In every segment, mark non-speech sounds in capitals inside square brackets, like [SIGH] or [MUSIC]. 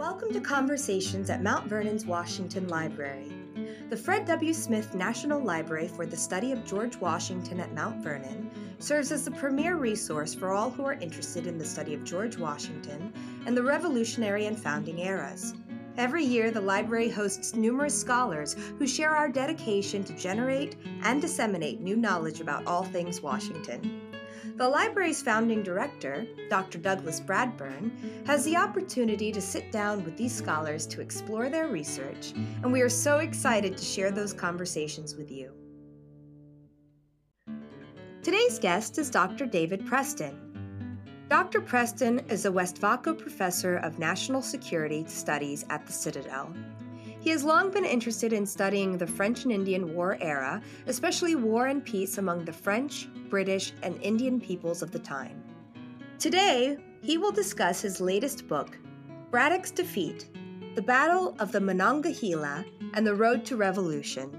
Welcome to Conversations at Mount Vernon's Washington Library. The Fred W. Smith National Library for the Study of George Washington at Mount Vernon serves as the premier resource for all who are interested in the study of George Washington and the Revolutionary and founding eras. Every year, the library hosts numerous scholars who share our dedication to generate and disseminate new knowledge about all things Washington. The library's founding director, Dr. Douglas Bradburn, has the opportunity to sit down with these scholars to explore their research, and we are so excited to share those conversations with you. Today's guest is Dr. David Preston. Dr. Preston is a Westvaco professor of national security studies at the Citadel. He has long been interested in studying the French and Indian War era, especially war and peace among the French, British, and Indian peoples of the time. Today, he will discuss his latest book, Braddock's Defeat The Battle of the Monongahela and the Road to Revolution.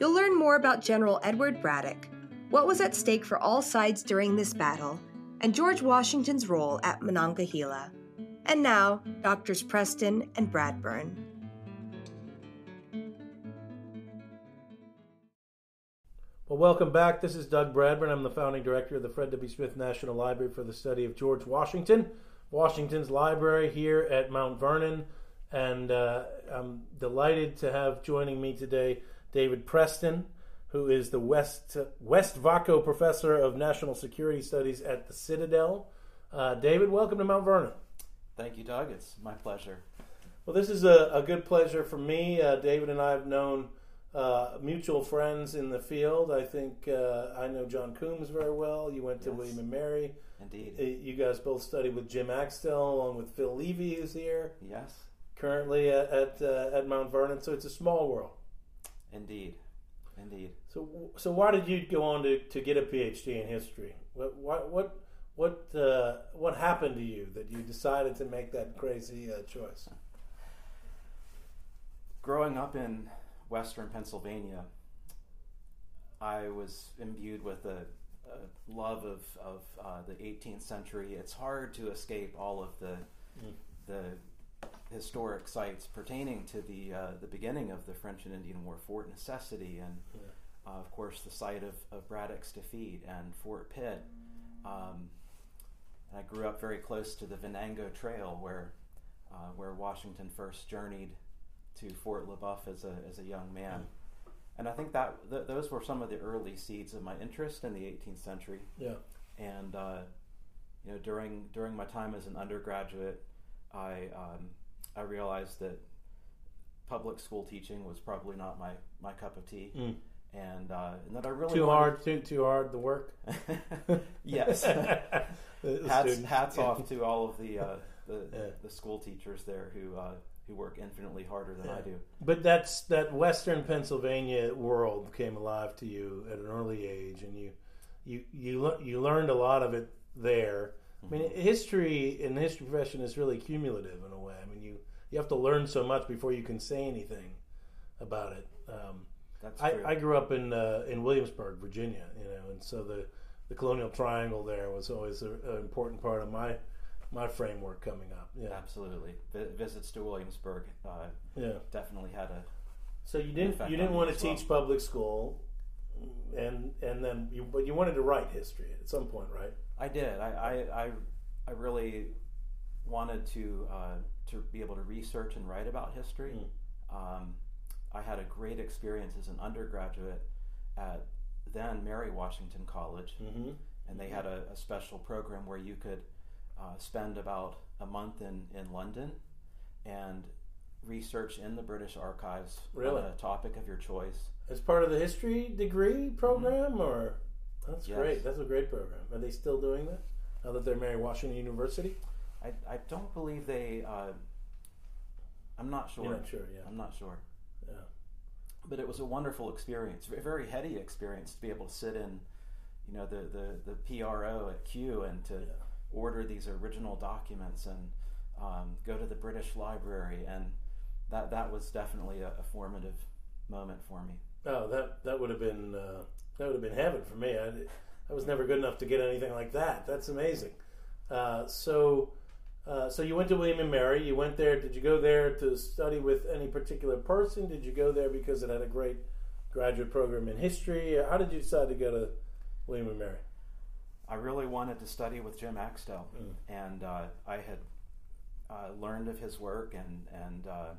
You'll learn more about General Edward Braddock, what was at stake for all sides during this battle, and George Washington's role at Monongahela. And now, Doctors Preston and Bradburn. Well, welcome back. This is Doug Bradburn. I'm the founding director of the Fred W. Smith National Library for the Study of George Washington, Washington's library here at Mount Vernon. And uh, I'm delighted to have joining me today David Preston, who is the West, Westvaco Professor of National Security Studies at the Citadel. Uh, David, welcome to Mount Vernon. Thank you, Doug. It's my pleasure. Well, this is a, a good pleasure for me. Uh, David and I have known uh, mutual friends in the field. I think uh, I know John Coombs very well. You went to Yes. William and Mary. Indeed. Uh, You guys both studied with Jim Axtell, along with Phil Levy, who's here yes. currently at at, uh, at Mount Vernon. So it's a small world. Indeed. Indeed. So so why did you go on to, to get a PhD in history? What what what what uh, what happened to you that you decided to make that crazy uh, choice? Growing up in Western Pennsylvania, I was imbued with a, a love of of uh, the 18th century. It's hard to escape all of the Mm. the historic sites pertaining to the uh, the beginning of the French and Indian War, Fort Necessity, and Yeah. uh, of course the site of, of Braddock's defeat and Fort Pitt. Um, I grew up very close to the Venango Trail, where uh, where Washington first journeyed to Fort LeBoeuf as a as a young man, and I think that th- those were some of the early seeds of my interest in the 18th century. Yeah. And uh, you know, during during my time as an undergraduate, I um, I realized that public school teaching was probably not my, my cup of tea, Mm. and uh, and that I really Too wanted- hard, too too hard [LAUGHS] [LAUGHS] the work. yes. Hats, hats Yeah. off to all of the uh, the, Yeah. the school teachers there who uh, who work infinitely harder than I do. But that's that Western Pennsylvania world came alive to you at an early age, and you you you you learned a lot of it there. I mean, history in the history profession is really cumulative in a way. I mean, you you have to learn so much before you can say anything about it. Um, That's I, true. I grew up in uh, in Williamsburg, Virginia, you know, and so the the Colonial Triangle there was always an important part of my my framework coming up. Yeah, Absolutely, Vi- visits to Williamsburg uh, yeah. definitely had a So you didn't you didn't want to well. teach public school, and and then you but you wanted to write history at some point, right? I did. I, I, I, I really wanted to uh, to be able to research and write about history. Um, I had a great experience as an undergraduate at then Mary Washington College, Mm-hmm. and they had a, a special program where you could uh, spend about a month in, in London and research in the British archives Really? on a topic of your choice. As part of the history degree program, or that's Yes. great. That's a great program. Are they still doing that now that they're Mary Washington University? I, I don't believe they. Uh, I'm not sure. You're not sure, yeah. I'm not sure. Yeah. But it was a wonderful experience, a very heady experience to be able to sit in, you know, the, the, the PRO at Kew and to Yeah. Order these original documents and um, go to the British Library, and that that was definitely a, a formative moment for me. Oh, that that would have been uh, that would have been heaven for me. I, I was never good enough to get anything like that. That's amazing. Uh, so, Uh, so you went to William and Mary. You went there. Did you go there to study with any particular person? Did you go there because it had a great graduate program in history? How did you decide to go to William and Mary? I really wanted to study with Jim Axtell, mm. and uh, I had uh, learned of his work and and uh,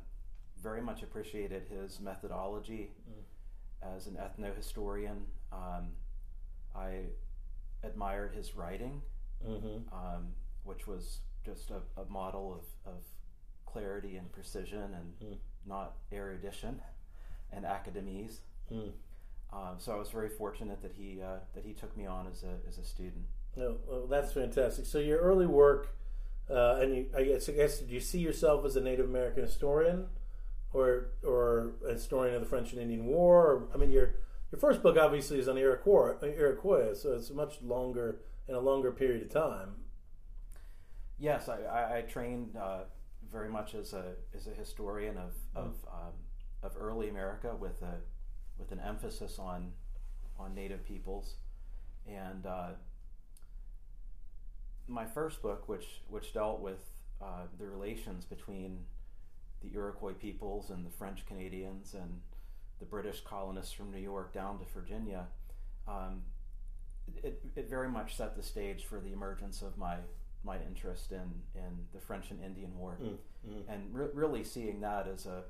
very much appreciated his methodology mm. as an ethnohistorian. Um, I admired his writing, mm-hmm. um, which was just a, a model of, of, clarity and precision and mm. not erudition and academies. Um, so I was very fortunate that he uh, that he took me on as a as a student. No, well, that's fantastic. So your early work, uh, and you, I guess I guess did you see yourself as a Native American historian, or or a historian of the French and Indian War? Or, I mean, your your first book obviously is on Iroquois, Iroquois, so it's much longer in a longer period of time. Yes, I, I, I trained uh, very much as a as a historian of of, um, of early America with a with an emphasis on on Native peoples, and uh, my first book, which which dealt with uh, the relations between the Iroquois peoples and the French Canadians and the British colonists from New York down to Virginia, um, it, it very much set the stage for the emergence of my my interest in, in the French and Indian War, mm, mm. and re- really seeing that as a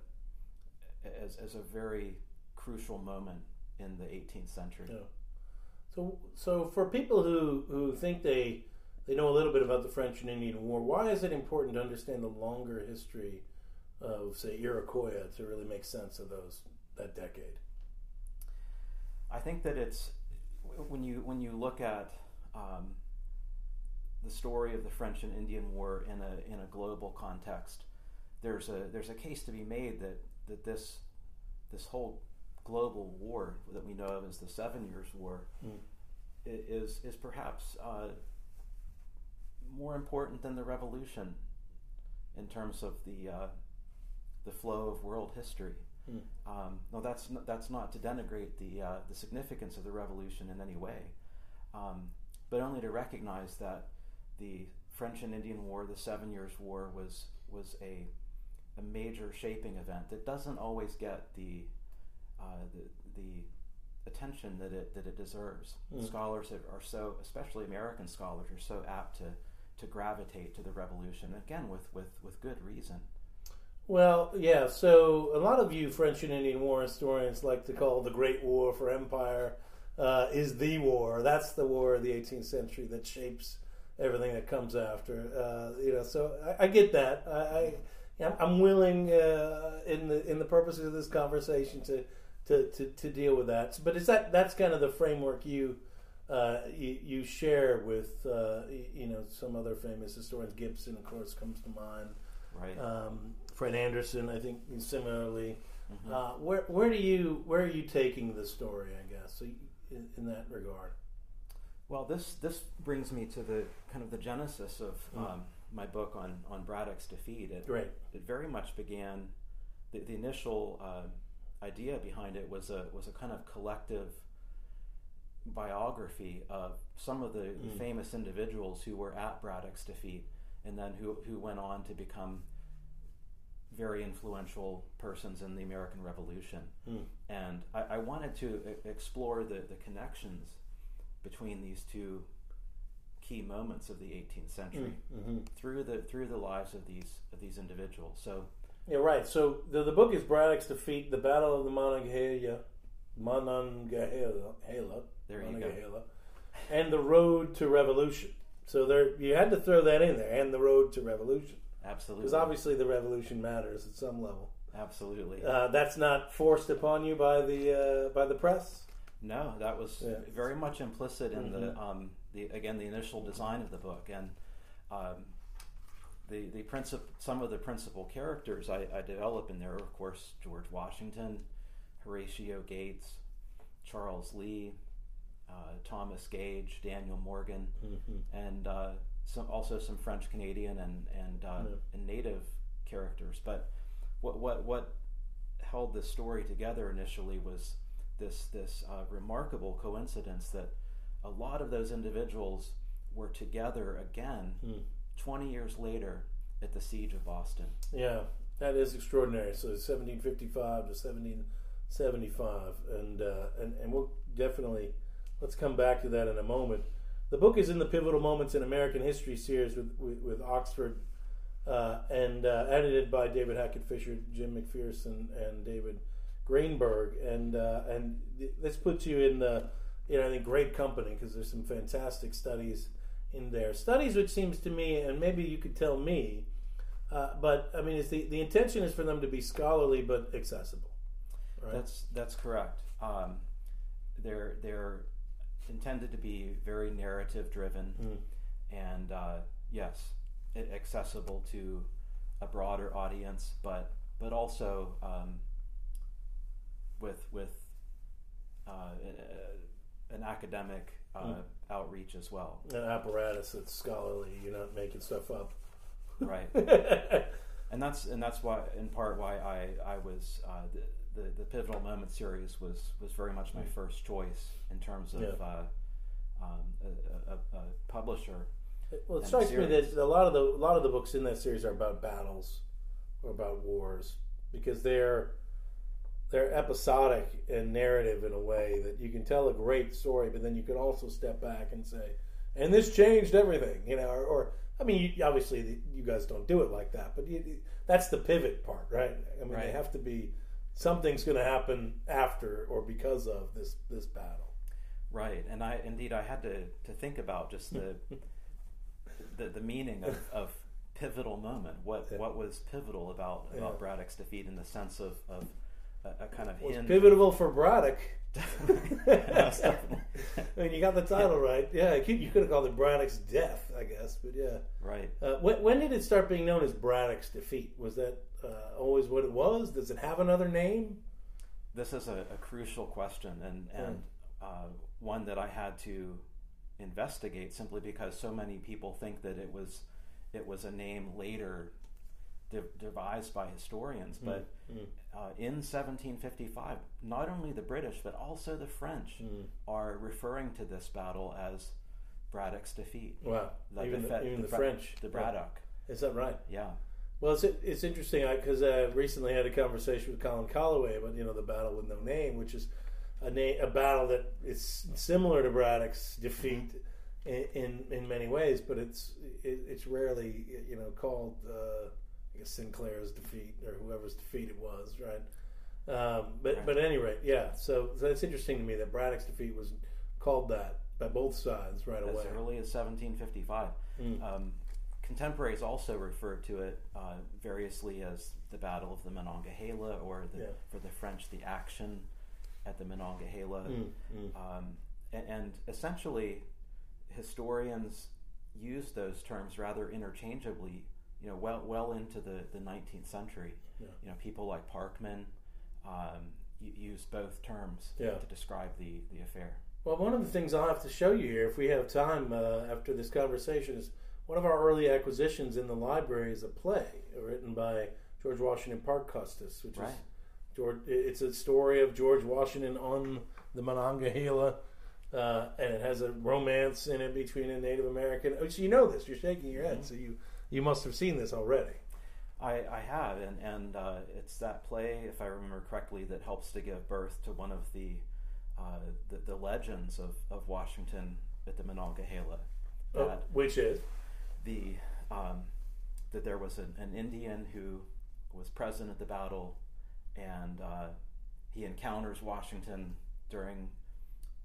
as, as a very crucial moment in the 18th century. Yeah. So, so for people who, who think they they know a little bit about the French and Indian War, why is it important to understand the longer history of, say, Iroquois to really make sense of those that decade? I think that it's when you when you look at um, the story of the French and Indian War in a in a global context, there's a there's a case to be made that that this this whole global war that we know of as the Seven Years' War mm. is is perhaps uh, more important than the Revolution in terms of the uh, the flow of world history. Mm. Um, no, that's not, that's not to denigrate the uh, the significance of the Revolution in any way, um, but only to recognize that the French and Indian War, the Seven Years' War, was was a a major shaping event that doesn't always get the uh, the, the attention that it that it deserves. Mm. Scholars are so, especially American scholars, are so apt to to gravitate to the revolution again with with with good reason. Well, yeah. So a lot of you French and Indian War historians like to call the Great War for Empire uh, is the war. That's the war of the 18th century that shapes everything that comes after. Uh, you know, so I, I get that. I, I I'm willing uh, in the in the purposes of this conversation to, to, to, to deal with that. But is that that's kind of the framework you uh, you, you, share with uh, you know some other famous historians. Gipson, of course, comes to mind. Right. Um, Fred Anderson, I think, similarly. Mm-hmm. Uh, where where do you where are you taking the story? I guess so in, in that regard. Well, this this brings me to the kind of the genesis of mm. um, my book on on Braddock's defeat. It, right. it very much began. The, the initial uh, idea behind it was a was a kind of collective biography of some of the mm. famous individuals who were at Braddock's defeat, and then who who went on to become very influential persons in the American Revolution. Mm. And I, I, wanted to explore the, the connections between these two key moments of the 18th century mm, mm-hmm. through the through the lives of these of these individuals. So yeah, right. So the, the book is Braddock's defeat, the Battle of the Monongahela, Monongahela, there you Monongahela, go, and the Road to Revolution. So there, you had to throw that in there, and the Road to Revolution. Absolutely, because obviously the revolution matters at some level. Absolutely, uh, that's not forced upon you by the uh, by the press. No, that was yeah. very much implicit in mm-hmm. the um, the again the initial design of the book and um, the the princip- some of the principal characters I, I develop in there, of course, George Washington, Horatio Gates, Charles Lee, uh, Thomas Gage, Daniel Morgan, mm-hmm. and uh, some also some French Canadian and and, uh, yeah. and native characters. But what what what held this story together initially was this this uh, remarkable coincidence that a lot of those individuals were together again mm. 20 years later at the siege of Boston. Yeah, that is extraordinary. So 1755 to 1775, and uh, and and we'll definitely let's come back to that in a moment. The book is in the pivotal moments in American history series with with, with Oxford, uh, and uh, edited by David Hackett Fischer, Jim McPherson, and David Greenberg, and uh, and th- this puts you in the you know I think great company because there's some fantastic studies in their Studies which seems to me, and maybe you could tell me, uh, but I mean, is the the intention is for them to be scholarly but accessible. Right? That's that's correct. Um, they're they're intended to be very narrative driven, Mm. and uh, yes, a- accessible to a broader audience, but but also um, with with uh, an academic uh, Mm. outreach as well. An apparatus that's scholarly. You're not making stuff up. Right. [LAUGHS] and that's and that's why in part why I I was uh, the, the the pivotal moment series was was very much my first choice in terms of Yeah. uh, um, a, a, a publisher. Well, it strikes me that a lot of the a lot of the books in that series are about battles or about wars because they're they're episodic and narrative in a way that you can tell a great story, but then you can also step back and say, "And this changed everything," you know. Or, or I mean, you, obviously the, you guys don't do it like that, but you, that's the pivot part, right? I mean, they have to be something's going to happen after or because of this this battle. Right, and I indeed I had to, to think about just the [LAUGHS] the, the meaning of, of pivotal moment. What Yeah. what was pivotal about about Yeah. Braddock's defeat in the sense of, of a, a kind of hint. pivotal for Braddock. [LAUGHS] [LAUGHS] I mean, you got the title right. Yeah, you could, have called it Braddock's death, I guess. But yeah, right. uh, when, when did it start being known as Braddock's defeat? Was that uh, always what it was? Does it have another name? This is a, a crucial question and, and uh, one that I had to investigate simply because so many people think that it was it was a name later de- devised by historians. But mm. uh, in 1755, not only the British but also the French Mm. are referring to this battle as Braddock's defeat. Wow, Like even the, even the, Bra- French. the Braddock. Is that right? Yeah, Well, it's it's interesting because I uh, recently had a conversation with Colin Calloway about you know the battle with no name, which is a na- a battle that is similar to Braddock's defeat in, in in many ways, but it's it, it's rarely you know called uh, I St. Clair's defeat or whoever's defeat it was, right? Um, but Right. but at any rate, yeah. So, so it's interesting to me that Braddock's defeat was called that by both sides right as away. early as 1755. Mm. Um, contemporaries also refer to it uh, variously as the Battle of the Monongahela, or the, Yeah. for the French, the action at the Monongahela. Mm, mm. Um, and, and essentially, historians use those terms rather interchangeably. You know, well well into the, the 19th century. Yeah. You know, people like Parkman um, use both terms Yeah. to describe the, the affair. Well, one of the things I'll have to show you here, if we have time uh, after this conversation, is one of our early acquisitions in the library is a play written by George Washington Parke Custis, which Right. is George. It's a story of George Washington on the Monongahela, uh, and it has a romance in it between a Native American. Oh, so you know this. You're shaking your head, Mhm. so you you must have seen this already. I, I have, and, and uh, it's that play, if I remember correctly, that helps to give birth to one of the uh, the, the legends of, of Washington at the Monongahela. Oh, That which is the um, that there was an, an Indian who was present at the battle, and uh, he encounters Washington during,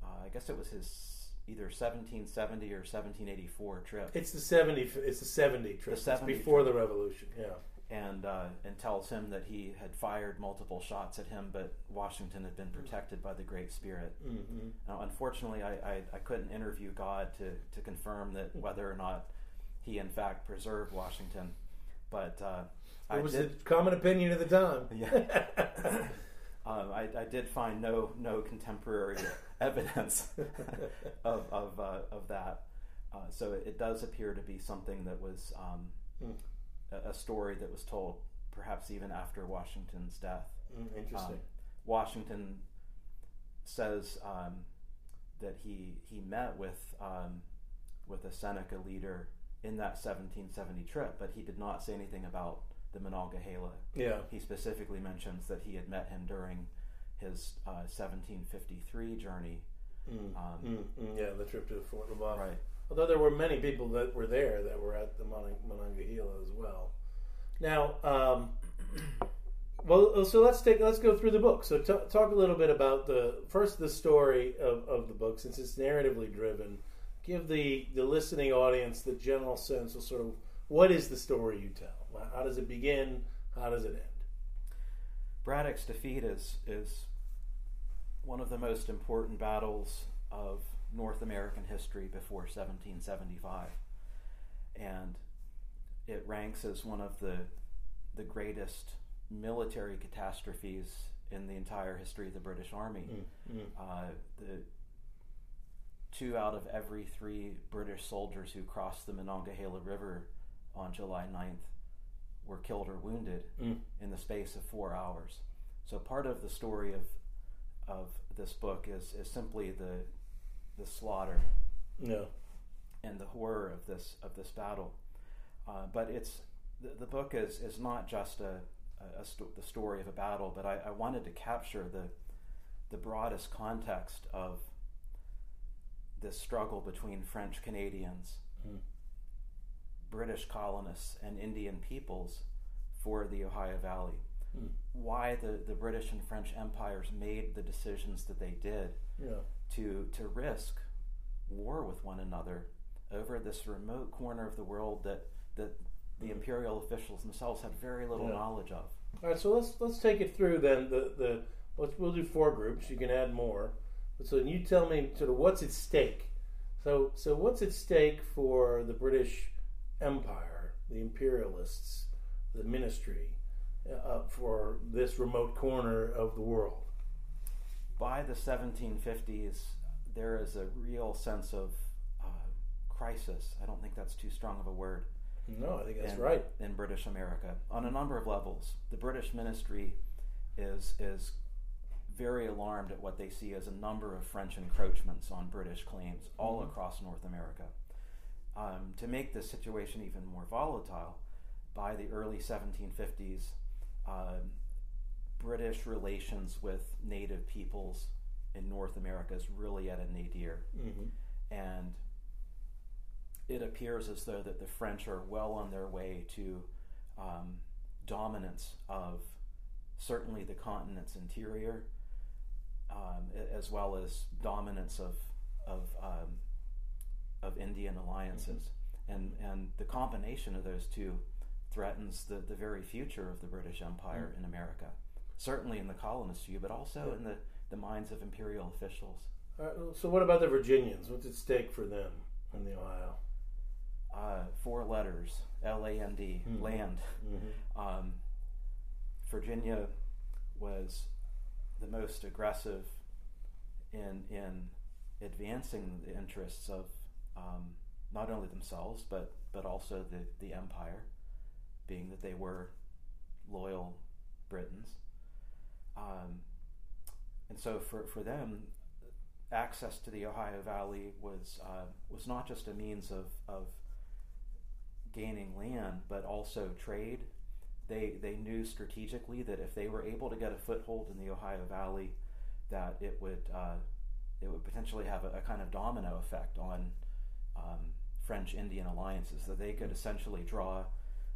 uh, I guess it was his either 1770 or 1784 trip. it's the seventy. It's the seventy trip. The 70 it's before trip. the Revolution. Yeah. and uh, and tells him that he had fired multiple shots at him, but Washington had been protected by the Great Spirit. Mm-hmm. Now, unfortunately, I, I, I couldn't interview God to, to confirm that whether or not he in fact preserved Washington, but uh, I It was did. the common opinion at the time. Yeah. [LAUGHS] Um, I, I did find no no contemporary [LAUGHS] evidence [LAUGHS] of of, uh, of that. Uh, so it, it does appear to be something that was um, Hmm. a, a story that was told perhaps even after Washington's death. Mm, Interesting. Um, Washington says um, that he he met with um, with a Seneca leader in that 1770 trip, but he did not say anything about the Monongahela. Yeah. He specifically mentions that he had met him during his uh, 1753 journey. Mm. Um, Mm, mm, yeah, the trip to Fort LeBoeuf. Right. Although there were many people that were there that were at the Mon- Monongahela as well. Now, um, [CLEARS THROAT] well, so let's take let's go through the book. So t- talk a little bit about the first the story of, of the book, since it's narratively driven. Give the the listening audience the general sense of sort of what is the story you tell. How does it begin? How does it end? Braddock's defeat is is one of the most important battles of North American history before 1775, and it ranks as one of the the greatest military catastrophes in the entire history of the British Army. Mm, mm. Uh, the two out of every three British soldiers who crossed the Monongahela River on July 9th were killed or wounded Mm. in the space of four hours. So part of the story of of this book is, is simply the the slaughter No. and the horror of this of this battle. Uh, but it's the, the book is is not just a, a, a sto- the story of a battle, but I, I wanted to capture the the broadest context of this struggle between French Canadians, Mm. British colonists, and Indian peoples for the Ohio Valley. Mm. Why the, the British and French empires made the decisions that they did Yeah. to to risk war with one another over this remote corner of the world that that the imperial officials themselves had very little Yeah. knowledge of. All right, so let's let's take it through then. The the let's we'll do four groups. You can add more. But so you tell me sort of what's at stake. So so what's at stake for the British Empire, the imperialists, the ministry, uh, for this remote corner of the world? By the 1750s, there is a real sense of uh, crisis. I don't think that's too strong of a word. No, I think that's in, right. in British America on a number of levels. The British ministry is is very alarmed at what they see as a number of French encroachments on British claims all Mhm. across North America. Um, to make this situation even more volatile, by the early 1750s, um, British relations with native peoples in North America is really at a nadir. Hmm and it appears as though that the French are well on their way to um, dominance of certainly the continent's interior, um, as well as dominance of of um, of Indian alliances, and and the combination of those two threatens the, the very future of the British Empire in America, certainly in the colonists' view, but also in the, the minds of imperial officials. So what about the Virginians? What's at stake for them in the Ohio? uh, four letters L A N D, Mhm. land. Mm-hmm. Um, Virginia was the most aggressive in in advancing the interests of um, not only themselves but but also the the empire, being that they were loyal Britons. Um, and so for, for them, access to the Ohio Valley was uh, was not just a means of, of gaining land, but also trade. They they knew strategically that if they were able to get a foothold in the Ohio Valley, that it would uh, it would potentially have a, a kind of domino effect on um, French Indian alliances. That they could essentially draw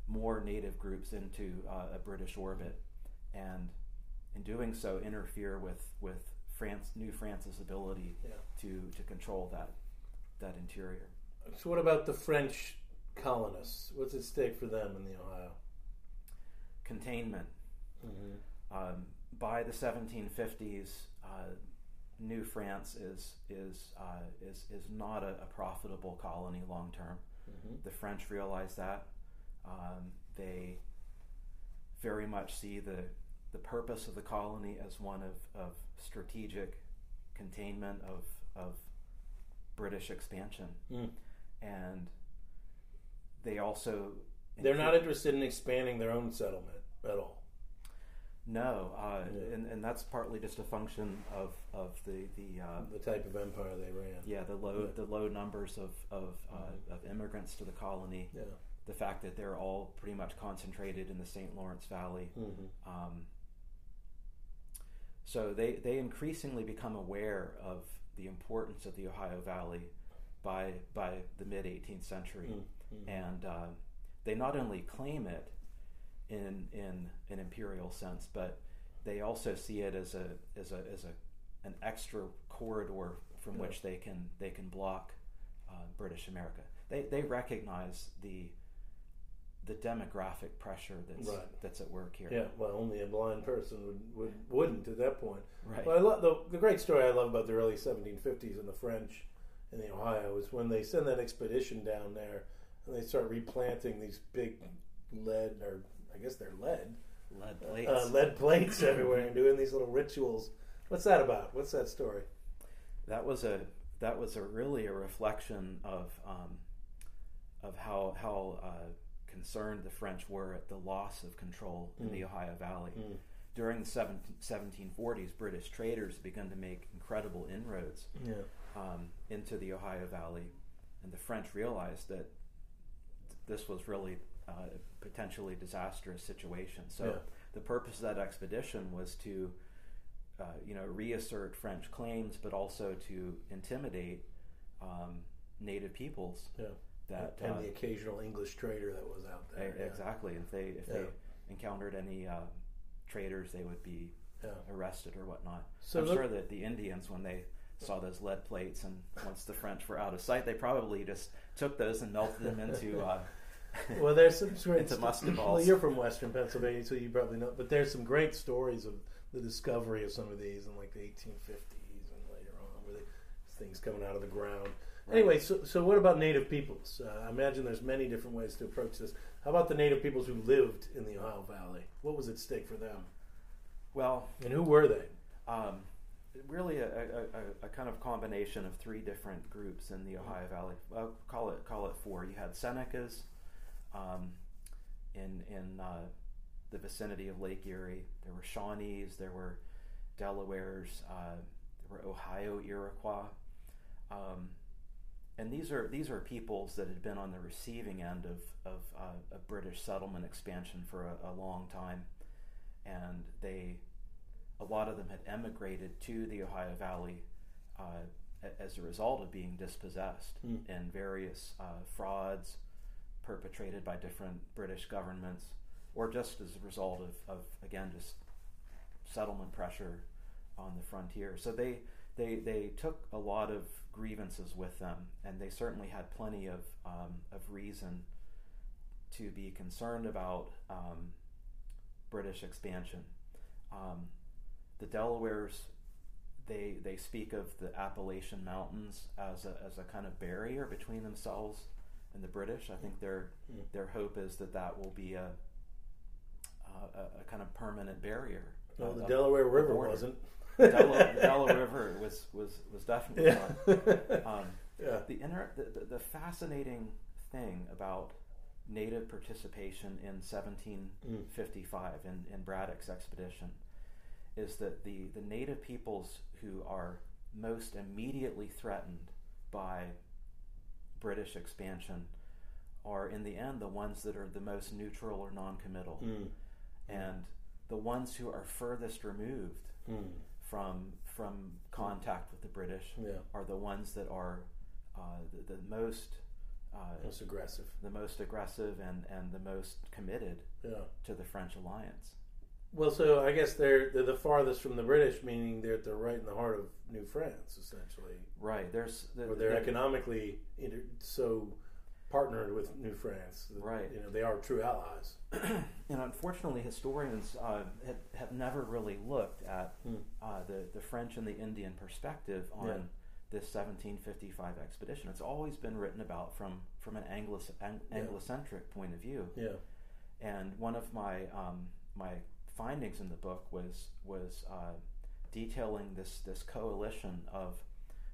more native groups into uh, a British orbit, and in doing so, interfere with with France, New France's ability Yeah. to to control that that interior. So what about the French colonists? What's at stake for them in the Ohio? Containment. Mm-hmm. Um, by the 1750s, uh, New France is is uh, is is not a, a profitable colony long term. Mm-hmm. The French realize that. Um, they very much see the the purpose of the colony as one of, of strategic containment of of British expansion, Mm. and they also They're not interested in expanding their own settlement at all. No, uh, Yeah. and, and that's partly just a function of of the the uh, the type of empire they ran. yeah the low Yeah. the low numbers of of, uh, Mhm. of immigrants to the colony. Yeah. The fact that they're all pretty much concentrated in the St. Lawrence Valley. Mm-hmm. Um, so they, they increasingly become aware of the importance of the Ohio Valley by by the mid 18th century, Mm-hmm. and uh, they not only claim it in in an imperial sense, but they also see it as a as a as a an extra corridor from Yeah. which they can they can block uh, British America. They they recognize the the demographic pressure that's Right. that's at work here. Yeah, well, only a blind person would, would wouldn't at that point. Right. Well, I love the the great story I love about the early 1750s and the French in the Ohio is when they send that expedition down there and they start replanting these big lead or I guess they're lead Lead plates. uh, lead plates everywhere and doing these little rituals. What's that about? What's that story? that was a that was a really a reflection of um, of how how uh, concerned the French were at the loss of control in Mm. the Ohio Valley. Mm. During the 17, 1740s, British traders began to make incredible inroads Yeah. um, into the Ohio Valley, and the French realized that this was really uh, potentially disastrous situation. So Yeah. the purpose of that expedition was to, uh, you know, reassert French claims, but also to intimidate um, native peoples. Yeah. That and uh, the occasional English trader that was out there. yeah. exactly, if they if they encountered any uh, traders, they would be arrested or whatnot. So I'm look- sure that the Indians, when they saw those lead plates, and once the French were out of sight, they probably just took those and melted them into. Uh, [LAUGHS] well, there's some great into sto- musket Well, you're from Western Pennsylvania, so you probably know. But there's some great stories of the discovery of some of these in like the 1850s and later on, where they, things coming out of the ground. Right. Anyway, so so what about Native peoples? Uh, I imagine there's many different ways to approach this. How about the Native peoples who lived in the Ohio Valley? What was at stake for them, well, and who were they? um, really a, a, a, a kind of combination of three different groups in the Ohio Valley. Well, call it call it four. You had Senecas um, in in uh, the vicinity of Lake Erie. There were Shawnees. There were Delawares. Uh, there were Ohio Iroquois. Um, and these are these are peoples that had been on the receiving end of of uh, a British settlement expansion for a, a long time, and they a lot of them had emigrated to the Ohio Valley uh, as a result of being dispossessed Hmm. in various uh, frauds perpetrated by different British governments, or just as a result of, of again just settlement pressure on the frontier. So they they they took a lot of grievances with them, and they certainly had plenty of um, of reason to be concerned about um, British expansion. Um, the Delawares, they they speak of the Appalachian Mountains as a, as a kind of barrier between themselves and the British. I think their Mm. their hope is that that will be a a, a kind of permanent barrier. Well, the Delaware River border. wasn't. the Delaware, [LAUGHS] Delaware River was was was definitely yeah. not. [LAUGHS] Um, yeah. the, inter- the, the the fascinating thing about native participation in 1755 in, in Braddock's expedition is that the, the native peoples who are most immediately threatened by British expansion are in the end the ones that are the most neutral or non-committal Mm. and the ones who are furthest removed Mm. from from contact with the British Yeah. are the ones that are uh, the, the most uh, Most aggressive. the most aggressive and, and the most committed Yeah. to the French alliance. Well, so I guess they're they're the farthest from the British, meaning they're they're right in the heart of New France, essentially, Right. There's the, or they're the- economically inter- so partnered with New France. that, Right. You know, they are true allies. [CLEARS THROAT] and unfortunately, historians uh, have, have never really looked at Hmm. uh, the the French and the Indian perspective on Yeah. this 1755 expedition. It's always been written about from from an Anglo ang- Yeah. Anglo-centric point of view. Yeah. And one of my um, my findings in the book was was uh, detailing this this coalition of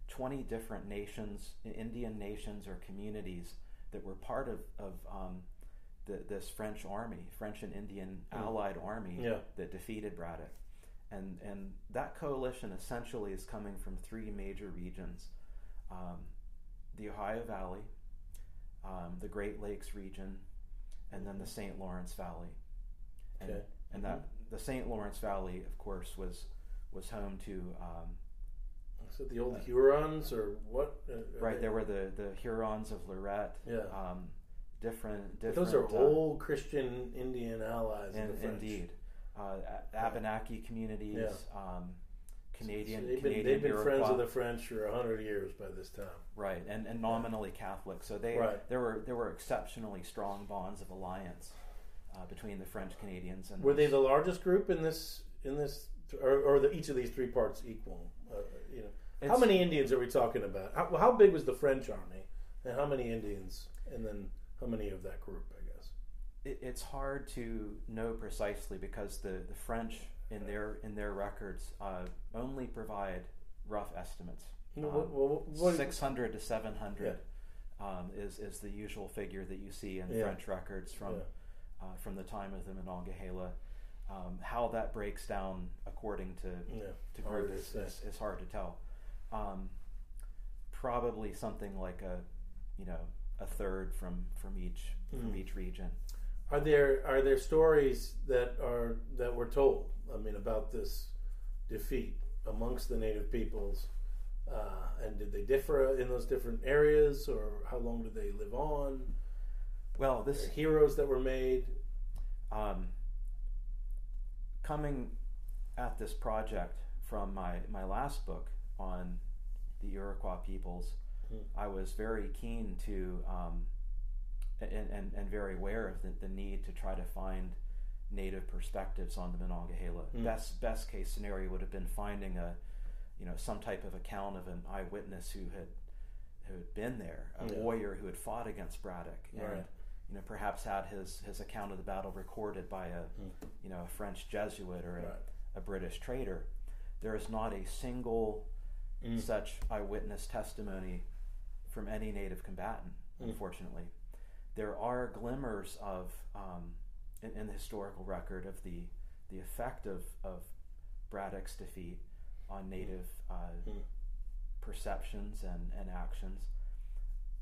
twenty different nations, Indian nations or communities that were part of of um, the, this French army, French and Indian Mm. allied army Yeah. that defeated Braddock. And, and that coalition essentially is coming from three major regions um, the Ohio Valley, um, the Great Lakes region, and then the St. Lawrence Valley. And, Okay. And that the St. Lawrence Valley, of course, was was home to um, So the old Hurons or what? Uh, right. There were the, the Hurons of Lorette. Yeah. Um, different, different. Those are uh, old Christian Indian allies In, indeed, uh, Abenaki communities, Yeah. um, Canadian, So they've been, Canadian they've been friends of the French for hundred years by this time. right, and, and nominally Catholic. So they Right. there were there were exceptionally strong bonds of alliance uh, between the French Canadians and Were they the largest group in this? In this, or, or the, each of these three parts equal? Uh, you know, how many Indians are we talking about? How, how big was the French army, and how many Indians, and then how many of that group? I guess. it, it's hard to know precisely because the, the French in their in their records uh, only provide rough estimates. Well, Um, what- what- Six hundred to seven hundred um, is is the usual figure that you see in Yeah. French records from Yeah. Uh, from the time of the Monongahela. Um, how that breaks down according to Yeah, to group is, is, is hard to tell. Um, probably something like a you know a third from from each from Mhm. each region. Are there are there stories that are that were told? I mean, about this defeat amongst the native peoples, uh, and did they differ in those different areas, or how long did they live on? Well, this heroes that were made. Um, coming at this project from my, my last book on the Iroquois peoples, Hmm. I was very keen to um, and, and, and very aware of the, the need to try to find native perspectives on the Monongahela. Hmm. Best best case scenario would have been finding a you know some type of account of an eyewitness who had who had been there, a Yeah. warrior who had fought against Braddock, and Right. You know perhaps had his his account of the battle recorded by a you know a French Jesuit or a, Hmm. Right. a British trader. There is not a single Mm. such eyewitness testimony from any native combatant, Mm. unfortunately. There are glimmers of, um, in, in the historical record, of the, the effect of, of Braddock's defeat on native uh, Mm. perceptions and, and actions.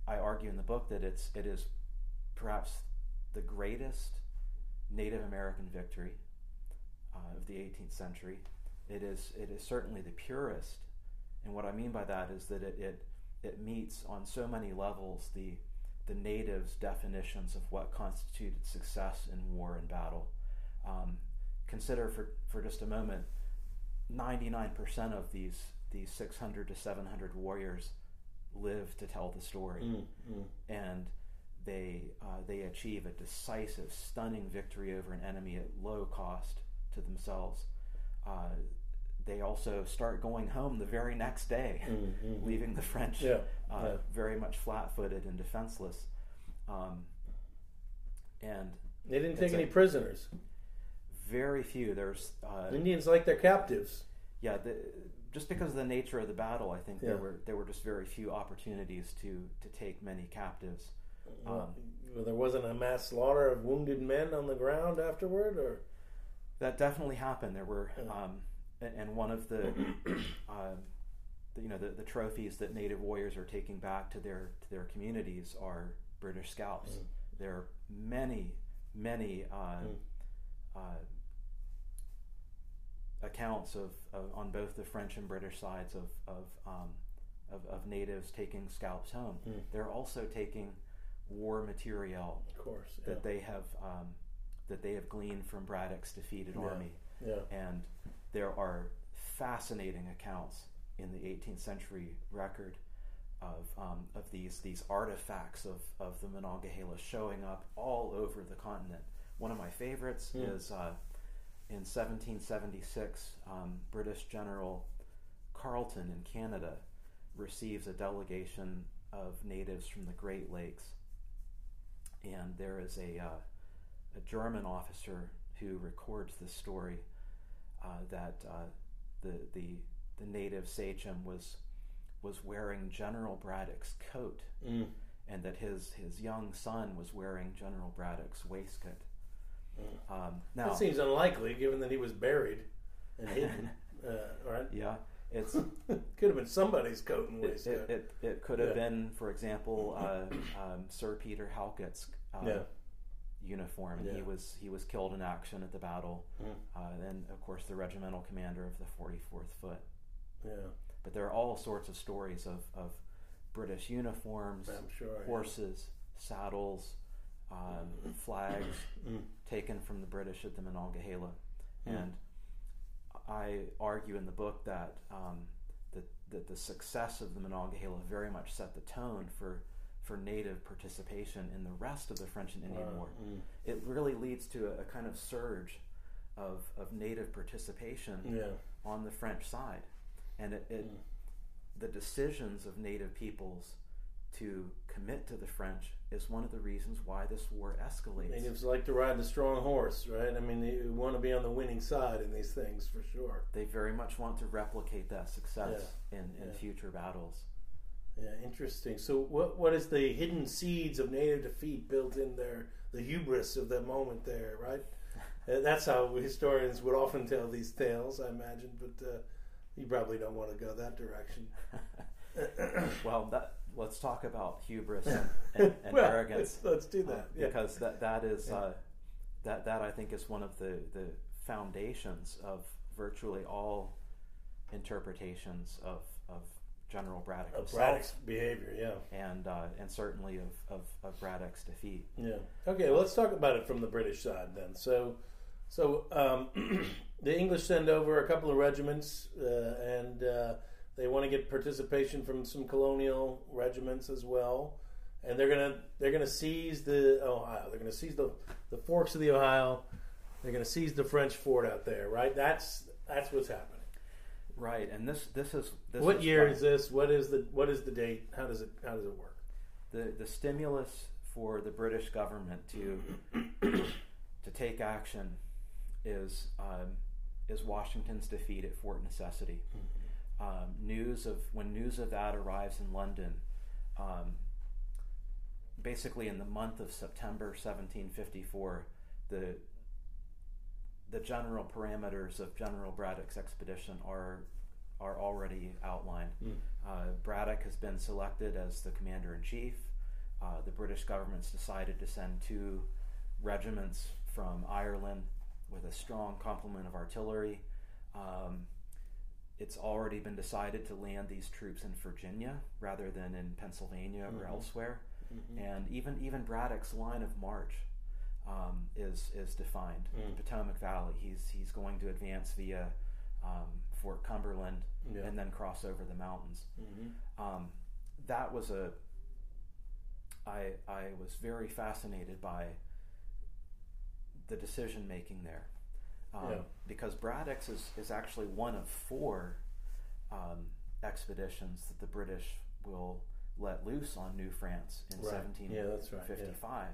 I argue in the book that it's, it is perhaps the greatest Native American victory uh, of the 18th century. It is, it is certainly the purest and what I mean by that is that it, it, it meets on so many levels the, the natives' definitions of what constituted success in war and battle. Um, consider for, for just a moment 99% of these, these 600 to 700 warriors live to tell the story. Mm, mm. And they, uh, they achieve a decisive, stunning victory over an enemy at low cost to themselves. Uh, they also start going home the very next day, Mm, mm, [LAUGHS] leaving the French Yeah, uh, yeah. very much flat-footed and defenseless. Um, and They didn't take any a- prisoners. very few. There's uh, Indians like their captives. yeah, the, just because of the nature of the battle, I think Yeah. there were there were just very few opportunities to to take many captives. Well, well, there wasn't a mass slaughter of wounded men on the ground afterward, or That definitely happened. There were, um, and, and one of the, [CLEARS THROAT] uh, the, you know, the, the trophies that Native warriors are taking back to their to their communities are British scalps. Mm. There are many, many uh, Mm. uh, accounts of, of on both the French and British sides of of, um, of, of natives taking scalps home. Mm. They're also taking war material of course, yeah, that they have um, that they have gleaned from Braddock's defeated Yeah. army, yeah. and there are fascinating accounts in the 18th century record of um, of these these artifacts of, of the Monongahela showing up all over the continent. One of my favorites Hmm. is uh, in 1776, um, British General Carleton in Canada receives a delegation of natives from the Great Lakes, and there is a uh, a German officer who records the story uh, that uh, the the the native sachem was was wearing General Braddock's coat, Mm. and that his his young son was wearing General Braddock's waistcoat. Um, now, That seems unlikely, given that he was buried and hidden. [LAUGHS] uh, right? yeah, it's Could have been somebody's coat and waistcoat. it, it, it could have Yeah. been, for example, uh, um, Sir Peter Halkett's uh, Yeah. uniform, and he was he was killed in action at the battle, Mm. uh, and of course the regimental commander of the 44th Foot. yeah, But there are all sorts of stories of, of British uniforms, sure. yeah. horses, saddles, um, flags Mm. taken from the British at the Monongahela. Mm. And I argue in the book that, um, that, that the success of the Monongahela very much set the tone for, for native participation in the rest of the French and Indian Wow. War. Mm. It really leads to a, a kind of surge of, of native participation Yeah. on the French side. And it, it Mm. the decisions of native peoples to commit to the French is one of the reasons why this war escalates. Natives like to ride the strong horse, right? I mean, you want to be on the winning side in these things for sure. They very much want to replicate that success in, in yeah. future battles. Yeah, interesting. So, what what is the hidden seeds of native defeat built in there? The hubris of that moment there, right? [LAUGHS] Uh, that's how historians would often tell these tales, I imagine. But uh, you probably don't want to go that direction. [LAUGHS] well, that let's talk about hubris and, [LAUGHS] and, and well, arrogance Let's, let's do uh, that. yeah. because that that is Yeah. uh, that that I think is one of the the foundations of virtually all interpretations of of General Braddock Of Braddock's behavior, yeah. and uh, and certainly of, of, of Braddock's defeat. Yeah. Okay. Well, let's talk about it from the British side then. So, so um, [CLEARS THROAT] the English send over a couple of regiments, uh, and uh, they want to get participation from some colonial regiments as well. And they're gonna they're gonna seize the Ohio. They're gonna seize the the forks of the Ohio. They're gonna seize the French fort out there. Right. That's that's what's happening. Right, and this this is this what is year is this? What is the what is the date? How does it how does it work? the the stimulus for the British government to to take action is um, is Washington's defeat at Fort Necessity. Um, news of when news of that arrives in London, um, basically in the month of September 1754, the the general parameters of General Braddock's expedition are are already outlined. Mm. Uh, Braddock has been selected as the commander in chief. Uh, the British government's decided to send two regiments from Ireland with a strong complement of artillery. Um, it's already been decided to land these troops in Virginia rather than in Pennsylvania or Mhm. elsewhere. Mhm. And even even Braddock's line of march um, is is defined. Mm. The Potomac Valley. He's he's going to advance via um, Fort Cumberland Yeah. and then cross over the mountains. Mhm. Um, that was a. I I was very fascinated by the decision making there, um, Yeah. because Braddock's is, is actually one of four um, expeditions that the British will let loose on New France in Right. Yeah, that's right. Yeah. 1755,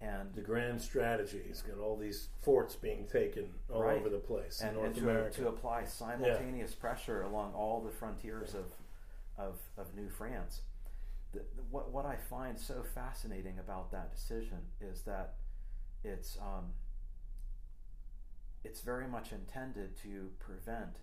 and The grand strategy. He's got all these forts being taken all Right. over the place and, in North and to, America. to apply simultaneous pressure along all the frontiers of, of, of New France. The, the- what, what I find so fascinating about that decision is that it's, um, it's very much intended to prevent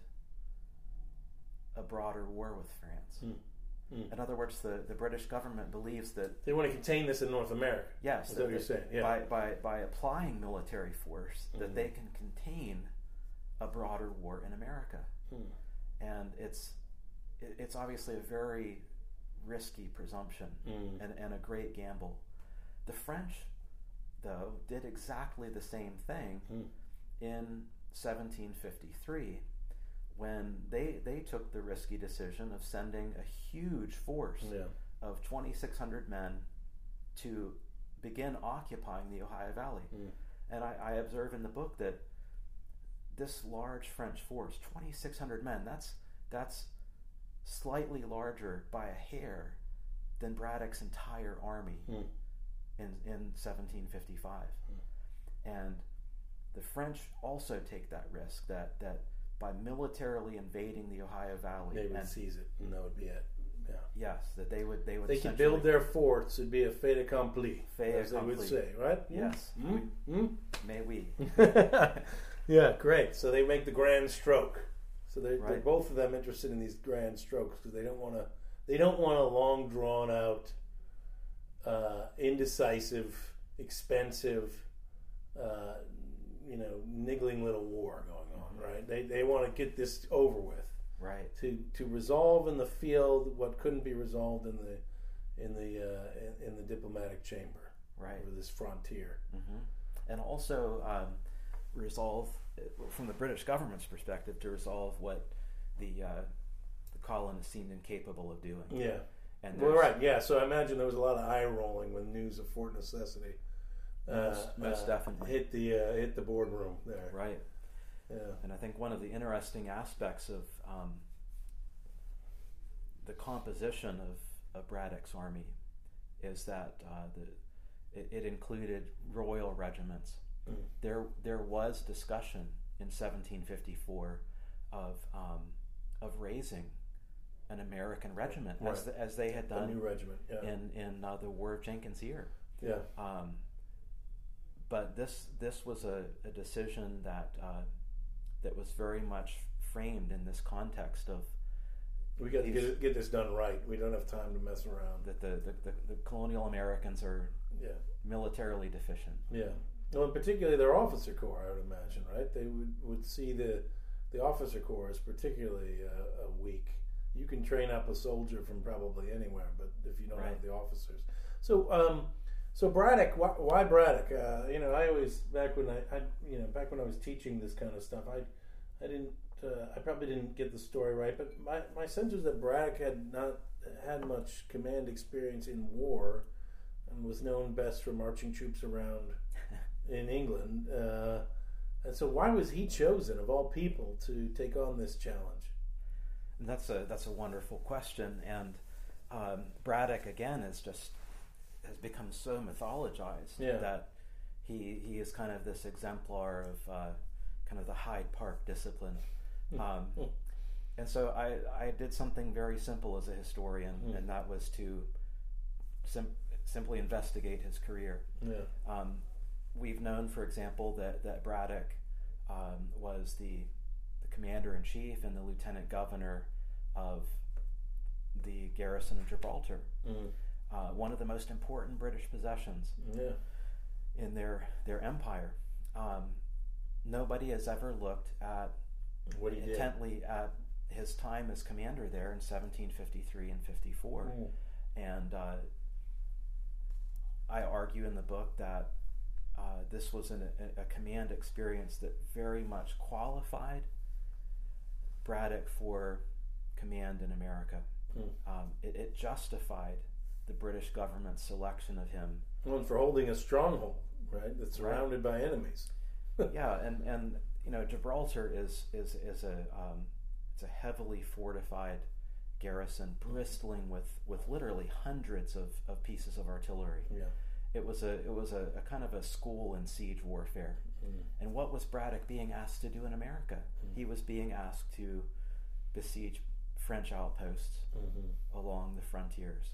a broader war with France. Hmm. Hmm. In other words, the, the British government believes that, They want to contain this in North America. yes, that what you're saying? Yeah. by, by, by applying military force, Mhm. that they can contain a broader war in America. Hmm. and it's it, it's obviously a very risky presumption Mm. and, and a great gamble. The French, though, did exactly the same thing Mm. In 1753 when they they took the risky decision of sending a huge force Yeah. of 2,600 men to begin occupying the Ohio Valley. Mm. And I, I observe in the book that this large French force, 2,600 men, that's, that's slightly larger by a hair than Braddock's entire army Mm. in, in 1755. And the French also take that risk that, that by militarily invading the Ohio Valley They would and seize it, and that would be it. Yeah. Yes, that they would they would They essentially- build their forts. It'd be a fait accompli, Fait as they would say, right? Yes, Mm? Mm? may we. [LAUGHS] yeah, great. So they make the grand stroke. So they're, they're both of them interested in these grand strokes because they don't want to. They don't want a long drawn out, uh, indecisive, expensive, uh, you know, niggling little war going on. Right? They they want to get this over with Right. to to resolve in the field what couldn't be resolved in the in the uh, in, in the diplomatic chamber Right. over this frontier. hmm And also um, resolve, uh, from the British government's perspective, to resolve what the uh, the colonists seemed incapable of doing. Yeah. And Well, right, yeah. So I imagine there was a lot of eye rolling when news of Fort Necessity Most- most uh, definitely. hit the uh, hit the boardroom there. Right. Yeah, And I think one of the interesting aspects of um, the composition of, of Braddock's army is that uh, the, it, it included royal regiments. Mm. There, there was discussion in 1754 of, um, of raising an American regiment as, the, as they had a done new regiment. Yeah, in, in uh, the War of Jenkins' Ear. yeah, Um, but this this was a, a decision that uh, that was very much framed in this context of we got to get get this done right. We don't have time to mess around. that the, the, the, the colonial Americans are Yeah, militarily deficient. yeah. Well, and particularly their officer corps, I would imagine, right? They would, would see the the officer corps as particularly uh, weak. You can train up a soldier from probably anywhere, but if you don't have the officers, so um, so Braddock, why, why Braddock? Uh, you know, I always back when I, I, you know, back when I was teaching this kind of stuff, I, I didn't, uh, I probably didn't get the story right, but my my sense was that Braddock had not had much command experience in war, and was known best for marching troops around [LAUGHS] in England. Uh, and so, why was he chosen of all people to take on this challenge? And that's a that's a wonderful question. And um, Braddock again is just has become so mythologized Yeah. that he he is kind of this exemplar of uh, kind of the Hyde Park discipline. Um, and so I, I did something very simple as a historian, Mm. and that was to sim- simply investigate his career. Yeah, Um, we've known, for example, that, that Braddock um, was the, the commander in chief and the lieutenant governor of the garrison of Gibraltar, mm. Uh, one of the most important British possessions yeah, in their, their empire. Um, nobody has ever looked at what he did. intently at his time as commander there in 1753 and 54. Mm. And uh, I argue in the book that uh, this was an, a, a command experience that very much qualified Braddock for command in America. Hmm. Um, it, it justified the British government's selection of him. One for holding a stronghold, right? That's Right. surrounded by enemies. [LAUGHS] yeah, and, and you know Gibraltar is is is a um, it's a heavily fortified garrison, bristling with with literally hundreds of, of pieces of artillery. Yeah. It was a it was a, a kind of a school in siege warfare. Mm. And what was Braddock being asked to do in America? He was being asked to besiege French outposts hmm along the frontiers.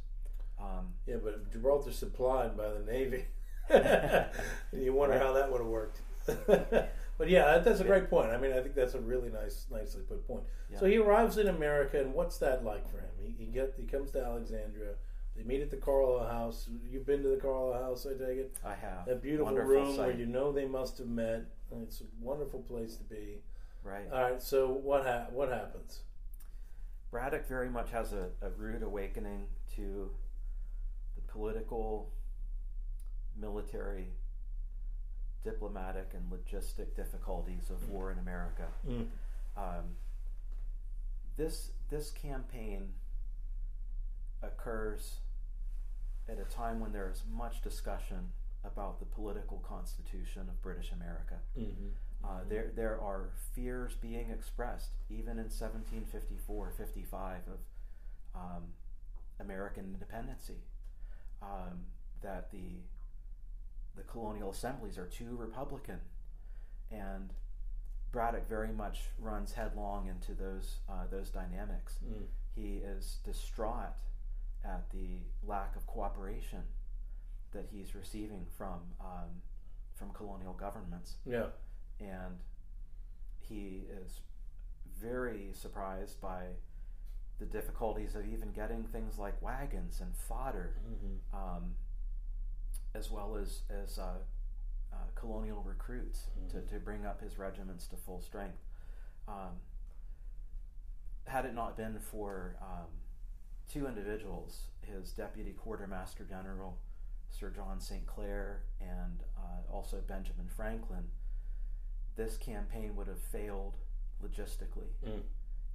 Um, Yeah, but Gibraltar's supplied by the Navy. [LAUGHS] you wonder how that would have worked. [LAUGHS] but yeah, that, that's a great point. I mean, I think that's a really nice, nicely put point. So he arrives in America, and what's that like for him? He, he get he comes to Alexandria. They meet at the Carlyle House. You've been to the Carlyle House, I take it. I have That beautiful Wonderful room sight. where you know they must have met. It's a wonderful place to be. right. All right, so what ha- what happens? Braddock very much has a, a rude awakening to political, military, diplomatic, and logistic difficulties of war in America. Mm. Um, this this campaign occurs at a time when there is much discussion about the political constitution of British America. Mm-hmm. Uh, there, there are fears being expressed, even in 1754 55, of um, American independency, um, that the, the colonial assemblies are too Republican. And Braddock very much runs headlong into those, uh, those dynamics. Mm. he is distraught at the lack of cooperation that he's receiving from um, from colonial governments. Yeah. And he is very surprised by the difficulties of even getting things like wagons and fodder, Mm-hmm. um, as well as as uh, uh, colonial recruits to, to bring up his regiments to full strength. Um, had it not been for um, two individuals, his deputy quartermaster general, Sir John St. Clair, and uh, also Benjamin Franklin, this campaign would have failed logistically. Mm.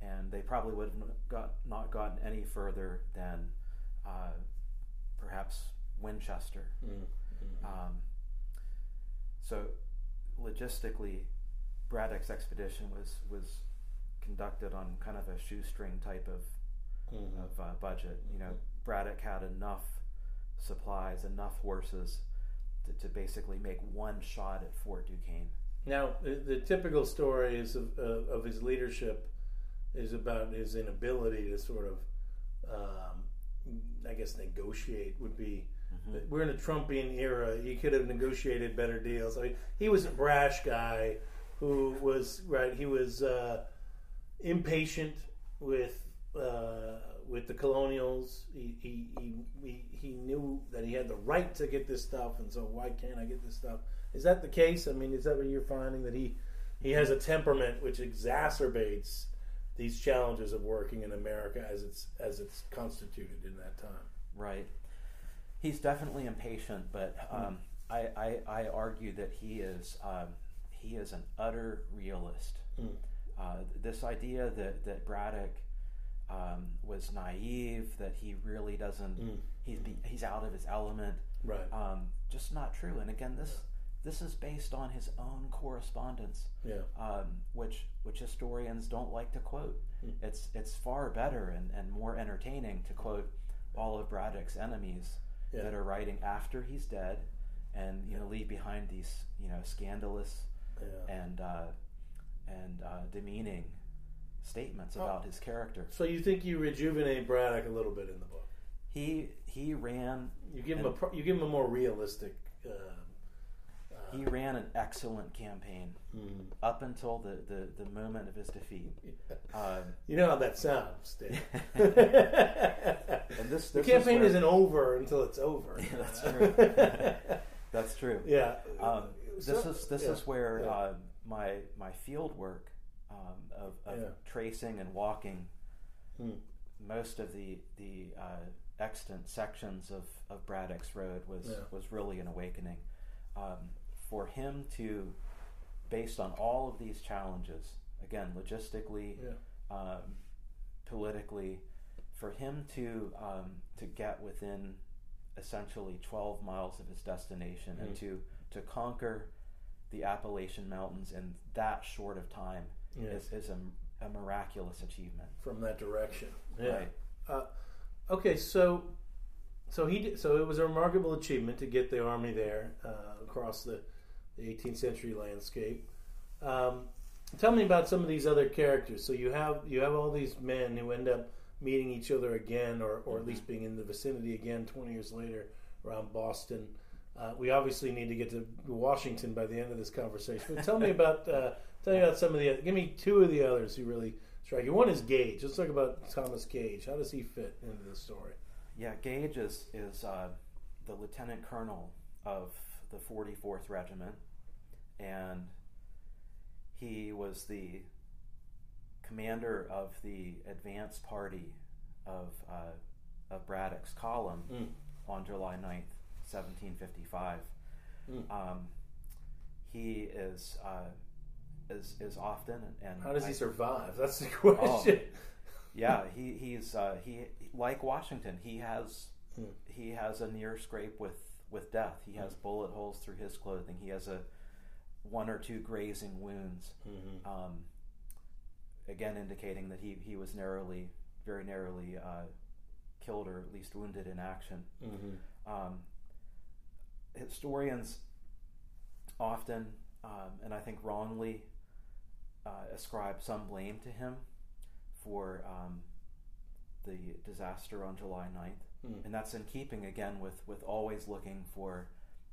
And they probably would have got, not gotten any further than uh, perhaps Winchester. Mm. Um, so, logistically, Braddock's expedition was was conducted on kind of a shoestring type of Mhm. of uh, budget. You know, Braddock had enough supplies, enough horses to, to basically make one shot at Fort Duquesne. Now, the, the typical story is of, uh, of his leadership is about his inability to sort of, um, I guess, negotiate would be. We're in a Trumpian era. He could have negotiated better deals. I mean, he was a brash guy who was right. He was uh, impatient with uh, with the colonials. He, he he he he knew that he had the right to get this stuff, and so why can't I get this stuff? Is that the case? I mean, is that what you're finding that he he has a temperament which exacerbates these challenges of working in America as it's as it's constituted in that time? Right. He's definitely impatient, but um, I, I, I argue that he is um, he is an utter realist. Mm. Uh, this idea that that Braddock um, was naive, that he really doesn't, Mm. he's be, he's out of his element, Right. um, just not true. And again, this this is based on his own correspondence, Yeah. um, which which historians don't like to quote. Mm. It's it's far better and, and more entertaining to quote all of Braddock's enemies Yeah. that are writing after he's dead, and you know leave behind these you know scandalous Yeah. and uh, and uh, demeaning statements Oh. about his character. So you think you rejuvenate Braddock a little bit in the book? He he ran You give him a pro- you give him a more realistic. Uh, he ran an excellent campaign mm. up until the, the, the moment of his defeat. Um, You know how that sounds, Dave. [LAUGHS] [LAUGHS] and this, the campaign is isn't over until it's over. [LAUGHS] Yeah, that's true. That's true. yeah. Um, this So- is this yeah, is where yeah. uh, my my field work um, of, of tracing and walking Hmm. most of the the uh, extant sections of, of Braddock's Road was was really an awakening. Um, for him to, based on all of these challenges, again logistically, Yeah. um, politically, for him to um, to get within essentially 12 miles of his destination and Mm. to to conquer the Appalachian Mountains in that short of time Yes. is, is a, a miraculous achievement. From that direction. Yeah. Right. Uh, okay, so so he did, so it was a remarkable achievement to get the army there uh, across the, the 18th century landscape. Um, tell me about some of these other characters. So you have you have all these men who end up meeting each other again, or or at least being in the vicinity again 20 years later around Boston. Uh, we obviously need to get to Washington by the end of this conversation. But tell me [LAUGHS] about uh, tell me about some of the give me two of the others who really strike you. One is Gage. Let's talk about Thomas Gage. How does he fit into this story? Yeah, Gage is, is uh, the lieutenant colonel of the 44th Regiment, and he was the commander of the advance party of, uh, of Braddock's column Mm. on July 9th, 1755. Mm. Um, he is, uh, is, is often, and, How does he I- survive? That's the [LAUGHS] question. yeah, he, he's uh, he like Washington. He has Hmm. he has a near scrape with with death. He has bullet holes through his clothing. He has a one or two grazing wounds. Mhm. Um, again, indicating that he he was narrowly, very narrowly uh, killed or at least wounded in action. Mhm. Um, historians often, um, and I think wrongly, uh, ascribe some blame to him for um, the disaster on July 9th. Mm. And that's in keeping again with, with always looking for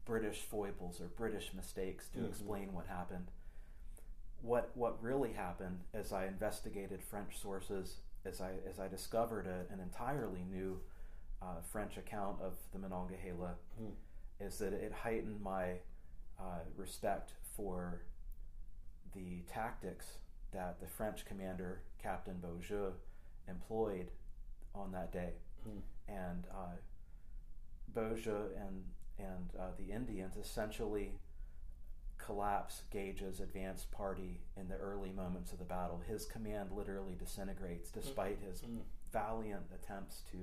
British foibles or British mistakes to Mhm. explain what happened. What what really happened as I investigated French sources, as I as I discovered a, an entirely new uh, French account of the Monongahela, Mm. is that it heightened my uh, respect for the tactics that the French commander Captain Beaujeu employed on that day, Mm. and uh, Beaujeu and and uh, the Indians essentially collapse Gage's advanced party in the early moments of the battle. His command literally disintegrates despite his Mm. valiant attempts to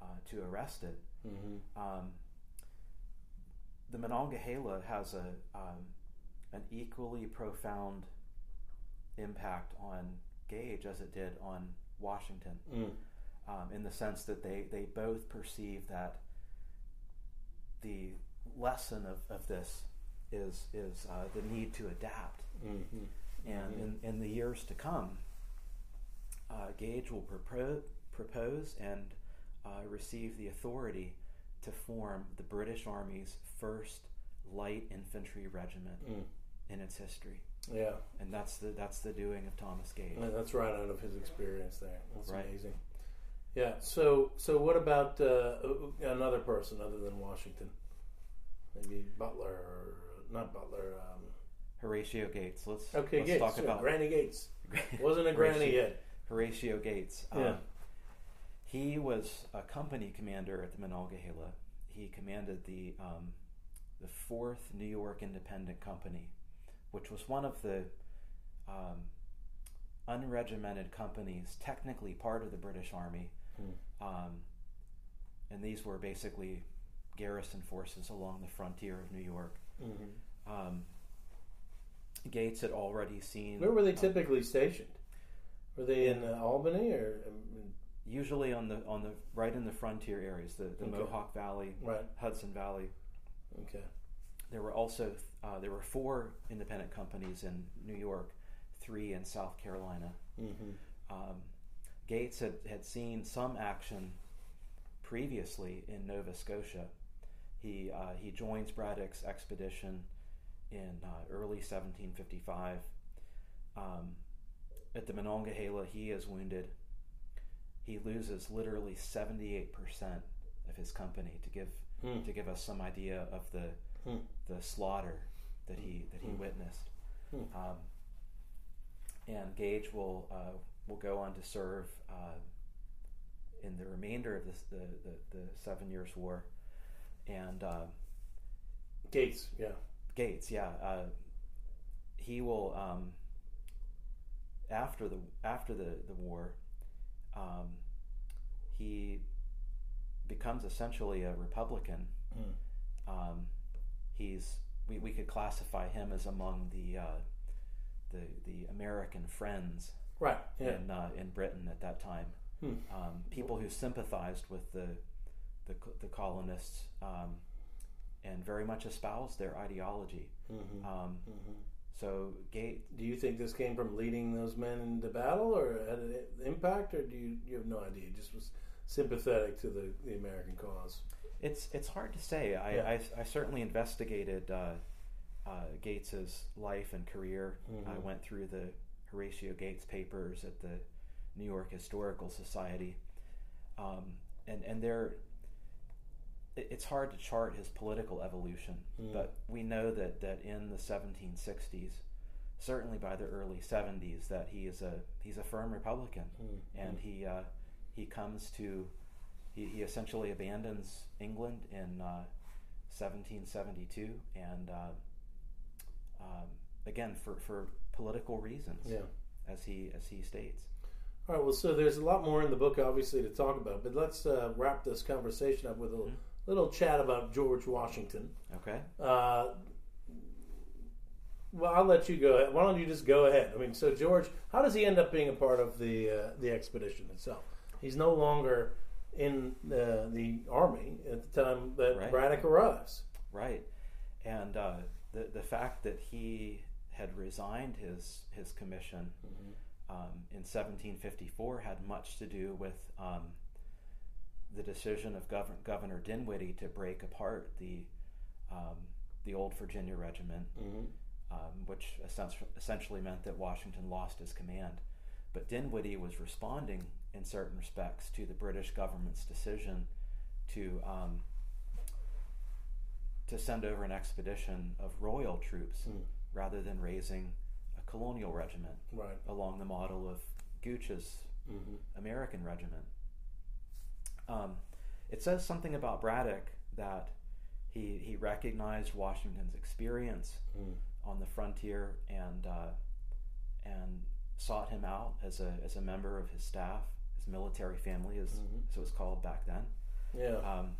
uh, to arrest it. Mhm. Um, the Monongahela has a um, an equally profound impact on Gage as it did on Washington, Mm. um, in the sense that they, they both perceive that the lesson of, of this is is uh, the need to adapt, Mhm. and Mhm. in, in the years to come, uh, Gage will propo- propose and uh, receive the authority to form the British Army's first light infantry regiment Mm. in its history, Yeah. and that's the that's the doing of Thomas Gage. Yeah, that's right out of his experience there. That's Right. amazing. Yeah. So, so what about uh, another person other than Washington? Maybe Butler or not Butler. Um, Horatio Gates. Let's okay, let's Gates. talk sure, about Granny Gates. [LAUGHS] Wasn't a granny Horatio- yet. Horatio Gates. Yeah. Um, he was a company commander at the Monongahela. He commanded the um, the Fourth New York Independent Company, which was one of the um, unregimented companies, technically part of the British Army, Hmm. um, and these were basically garrison forces along the frontier of New York. Mhm. Um, Gates had already seen Where were they uh, typically stationed? Were they in uh, Albany or um, usually on the on the right in the frontier areas, the, the Okay. Mohawk Valley, right? Hudson Valley. Okay. There were also uh, there were four independent companies in New York, three in South Carolina. Mm-hmm. Um, Gates had, had seen some action previously in Nova Scotia. He uh, he joins Braddock's expedition in uh, early 1755. Um, at the Monongahela, he is wounded. He loses literally 78% of his company to give Hmm. to give us some idea of the Hmm. the slaughter that he that he Hmm. witnessed. Um, and Gage will uh, will go on to serve uh, in the remainder of this, the, the the Seven Years' War, and uh, Gates. Yeah. Gates, yeah, uh, he will um, after the after the the war, um, he becomes essentially a Republican. Hmm. Um, he's we, we could classify him as among the uh, the the American Friends Right. Yeah. in uh, in Britain at that time. Hmm. Um, people who sympathized with the the, the colonists um, and very much espoused their ideology. Mm-hmm. Um, mm-hmm. so Gate, Do you think this came from leading those men into battle, or had an impact, or do you you have no idea? Just was sympathetic to the, the American cause. it's it's hard to say. I, Yeah. I, I certainly investigated uh, uh, Gates's life and career. I Mhm. went through the Horatio Gates papers at the New York Historical Society, um, and and there. it- It's hard to chart his political evolution, Mm. but we know that, that in the 1760s, certainly by the early 70s, that he is a he's a firm Republican. Mm. and he uh, he comes to he, he essentially abandons England in uh, 1772 and uh, um, again for, for political reasons Yeah. as he as he states All right. Well, so there's a lot more in the book, obviously, to talk about, but let's uh, wrap this conversation up with a little, Mhm. little chat about George Washington. okay Uh, well, I'll let you go. ahead. Why don't you just go ahead? I mean, so George, how does he end up being a part of the uh, the expedition itself? He's no longer in the the army at the time that Right. Braddock arrives. right and uh, the the fact that he had resigned his his commission um, in 1754 had much to do with um, the decision of Gov- Governor Dinwiddie to break apart the um, the old Virginia Regiment, Mm-hmm. um, which essentially, essentially meant that Washington lost his command. But Dinwiddie was responding in certain respects to the British government's decision to um, to send over an expedition of royal troops Mm. Rather than raising a colonial regiment Right. along the model of Gooch's Mm-hmm. American regiment. Um, it says something about Braddock that he he recognized Washington's experience Mm. on the frontier and uh, and sought him out as a as a member of his staff, his military family, as, Mhm. as it was called back then. Yeah. Um,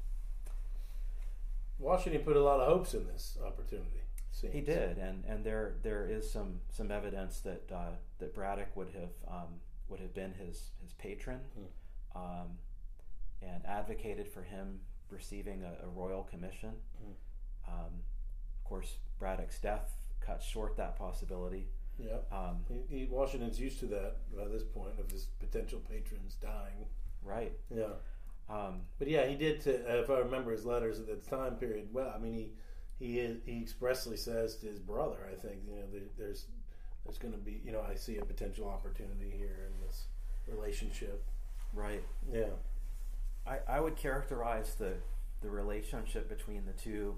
Washington put a lot of hopes in this opportunity. Seems. he did, and, and there there is some some evidence that uh, that Braddock would have um, would have been his his patron, Hmm. um, and advocated for him receiving a, a royal commission. Hmm. Um, of course, Braddock's death cut short that possibility. Yeah. Um, He, he, Washington's used to that by this point of his potential patrons dying. right. Yeah. Um, But yeah, he did. To, if I remember his letters at the time period, well, I mean, he he he expressly says to his brother, I think, you know, there, there's there's going to be, you know, I see a potential opportunity here in this relationship. right. Yeah. I, I would characterize the the relationship between the two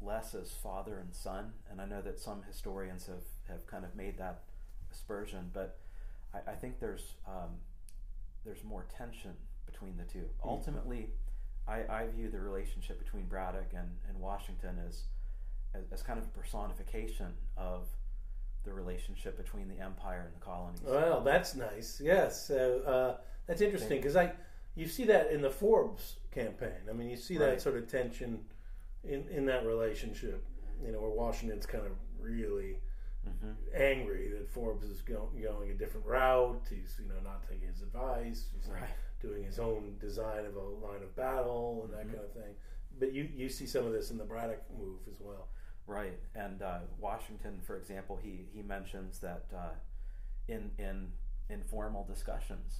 less as father and son, and I know that some historians have, have kind of made that aspersion, but I, I think there's um, there's more tension between the two. Ultimately, I, I view the relationship between Braddock and, and Washington as, as as kind of a personification of the relationship between the empire and the colonies. Well, that's nice. Yes. So uh, that's interesting because I you see that in the Forbes campaign. I mean, you see that sort of tension in in that relationship. You know, where Washington's kind of really hmm angry that Forbes is go, going a different route. He's you know not taking his advice. He's Right. doing his own design of a line of battle and that Mhm. kind of thing. But you you see some of this in the Braddock move as well. Right, and uh, Washington, for example, he he mentions that uh, in in informal discussions,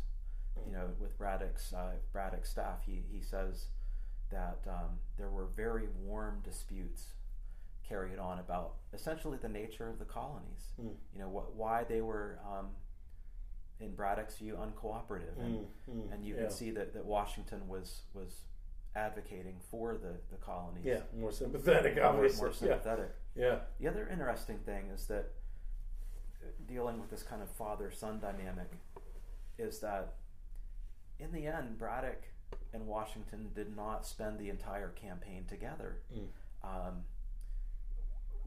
you know, with Braddock's uh, Braddock's staff, he he says that um, there were very warm disputes carried on about essentially the nature of the colonies. Mm. You know, what why they were. Um, in Braddock's view, uncooperative, and, Mm, mm, and you yeah. can see that, that Washington was was advocating for the, the colonies. yeah, more sympathetic, more, obviously. more yeah, sympathetic. yeah, The other interesting thing is that uh, dealing with this kind of father son dynamic is that in the end, Braddock and Washington did not spend the entire campaign together. Mm. Um,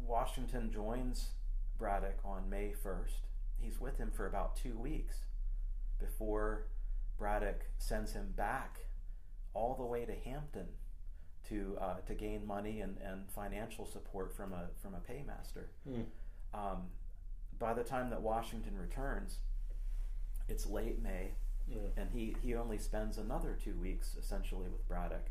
Washington joins Braddock on May 1st. He's with him for about two weeks before Braddock sends him back all the way to Hampton to uh, to gain money and, and financial support from a from a paymaster. Mm. Um, by the time that Washington returns, it's late May, yeah. and he, he only spends another two weeks essentially with Braddock,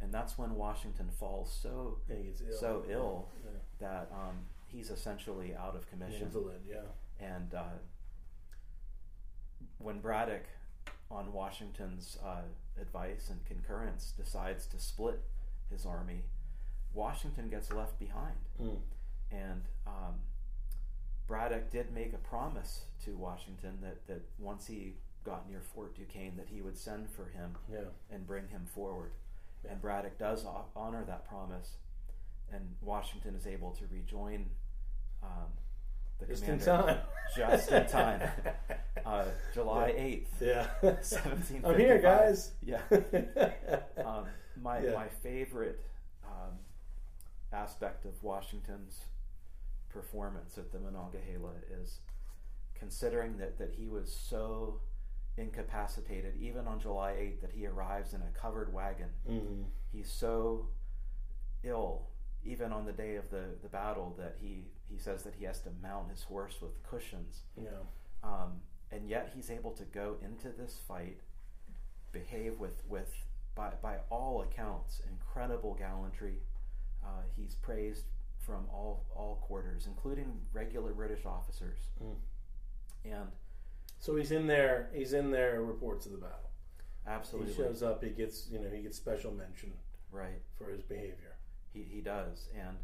and that's when Washington falls so gets ill. so ill Yeah. that um, he's essentially out of commission. Invalid, yeah. And uh, when Braddock, on Washington's uh, advice and concurrence, decides to split his army, Washington gets left behind. Mm. And um, Braddock did make a promise to Washington that, that once he got near Fort Duquesne, that he would send for him Yeah. and bring him forward. Yeah. And Braddock does honor that promise, and Washington is able to rejoin um, the Just in time. [LAUGHS] just in time. [LAUGHS] uh, July eighth, Yeah. seventeen. I'm here, guys. Yeah. [LAUGHS] Um, my Yeah. my favorite um, aspect of Washington's performance at the Monongahela is considering that, that he was so incapacitated, even on July 8th, that he arrives in a covered wagon. mm. He's so ill, even on the day of the, the battle, that he, he says that he has to mount his horse with cushions. Yeah. Um, and yet he's able to go into this fight, behave with, with by, by all accounts, incredible gallantry. Uh, he's praised from all, all quarters, including regular British officers. Mm. And So he's in there. He's in there. Reports of the battle. Absolutely. He shows up. He gets you know he gets special mention right. for his behavior. He he does, and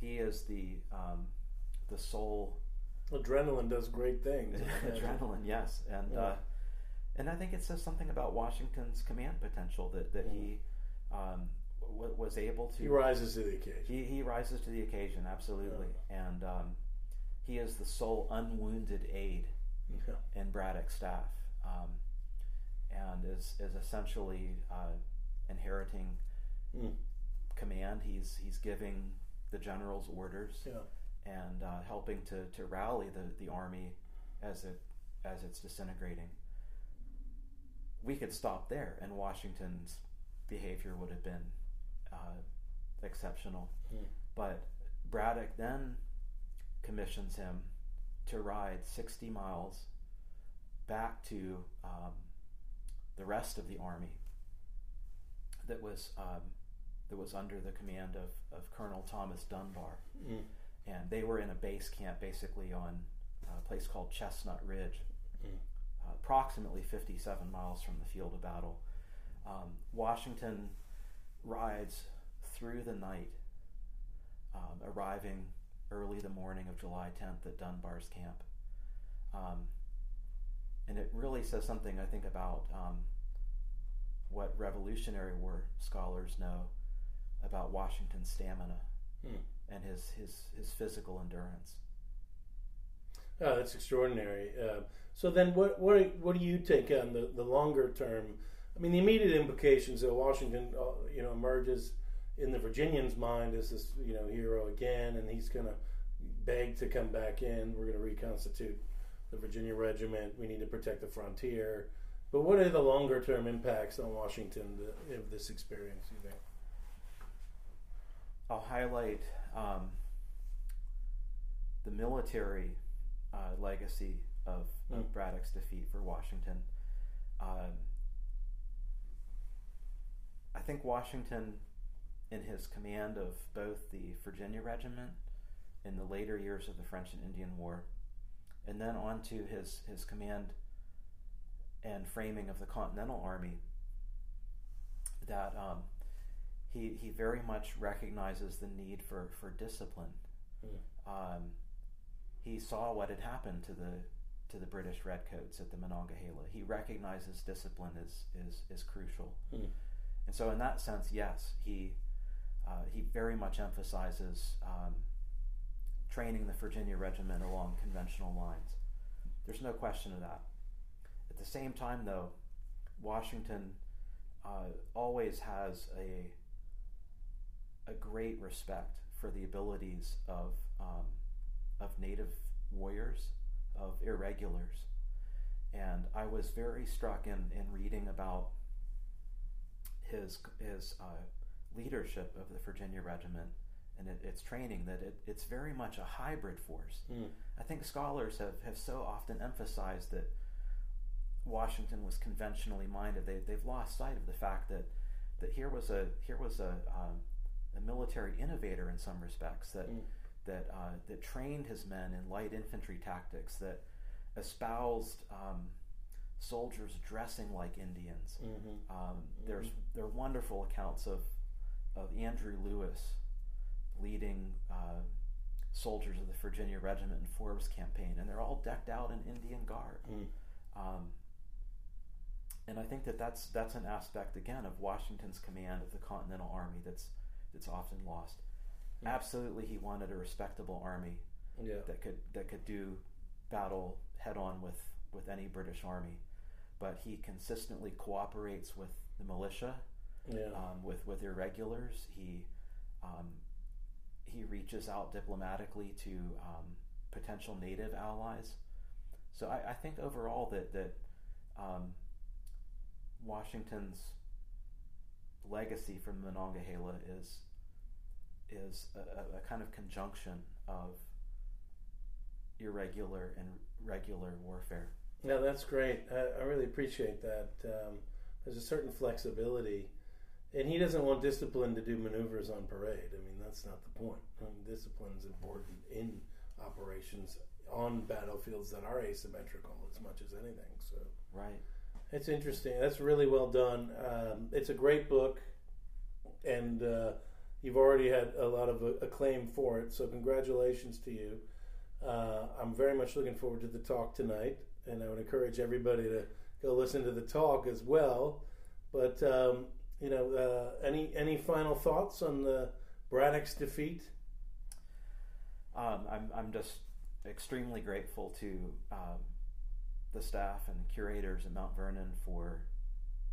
he is the um, the soul. Adrenaline does great things. [LAUGHS] adrenaline. Yes, and Yeah. uh, and I think it says something about Washington's command potential that that he um, w- was able to. He rises to the occasion. He, he rises to the occasion, absolutely, and um, he is the sole unwounded aide Yeah. in Braddock's staff, um, and is is essentially uh, inheriting Mm. command. He's he's giving the general's orders Yeah. And uh, helping to, to rally the, the army as it as it's disintegrating. We could stop there, and Washington's behavior would have been uh, exceptional. Mm. But Braddock then commissions him to ride 60 miles back to um, the rest of the army that was um, that was under the command of, of Colonel Thomas Dunbar, Mm. And they were in a base camp basically on a place called Chestnut Ridge, Mm. uh, approximately 57 miles from the field of battle. Um, Washington rides through the night, um, arriving early the morning of July 10th at Dunbar's camp. Um, and it really says something, I think, about um, what Revolutionary War scholars know about Washington's stamina Hmm. And his, his, his physical endurance. Oh, that's extraordinary. Uh, so then, what what what do you take on the, the longer term? I mean, the immediate implications that Washington, uh, you know, emerges in the Virginians' mind as this you know hero again, and he's going to beg to come back in. We're going to reconstitute the Virginia Regiment. We need to protect the frontier. But what are the longer term impacts on Washington of this experience? You think? I'll highlight um, the military uh, legacy of, of Mm. Braddock's defeat for Washington. Um, I think Washington, in his command of both the Virginia Regiment in the later years of the French and Indian War, and then on to his, his command and framing of the Continental Army, that um, he, he very much recognizes the need for, for discipline. Mm. Um, he saw what had happened to the to the British Redcoats at the Monongahela. He recognizes discipline is is, is crucial, Mm. and so in that sense, yes, he uh, he very much emphasizes um, training the Virginia Regiment along conventional lines. There's no question of that. At the same time, though, Washington uh, always has a a great respect for the abilities of um, of native warriors, of irregulars, and I was very struck in, in reading about his his uh, leadership of the Virginia Regiment and it, its training that it, it's very much a hybrid force. Mm. I think scholars have, have so often emphasized that Washington was conventionally minded. They, they've lost sight of the fact that, that here was a here was a, um, a military innovator in some respects that Mm. that uh, that trained his men in light infantry tactics that espoused um, soldiers dressing like Indians. Mhm. Um, there's there are wonderful accounts of of Andrew Lewis leading uh, soldiers of the Virginia Regiment and Forbes campaign, and they're all decked out in Indian garb. Mm. Um, and I think that that's that's an aspect again of Washington's command of the Continental Army that's that's often lost. Mm. Absolutely, he wanted a respectable army Yeah. that could that could do battle head on with with any British army, but he consistently cooperates with the militia, Yeah. um, with with irregulars. He um, he reaches out diplomatically to um, potential native allies. So I, I think overall that that um, Washington's legacy from Monongahela is is a, a- kind of conjunction of irregular and regular warfare. Yeah, that's great. I, I really appreciate that. Um, there's a certain flexibility, and he doesn't want discipline to do maneuvers on parade. I mean, that's not the point. I mean, discipline's important in operations on battlefields that are asymmetrical as much as anything. So Right. It's interesting. That's really well done. Um, it's a great book, and uh, you've already had a lot of acclaim for it. So congratulations to you. Uh, I'm very much looking forward to the talk tonight, and I would encourage everybody to go listen to the talk as well. But um, you know, uh, any any final thoughts on the Braddock's defeat? Um, I'm I'm just extremely grateful to um, the staff and curators at Mount Vernon for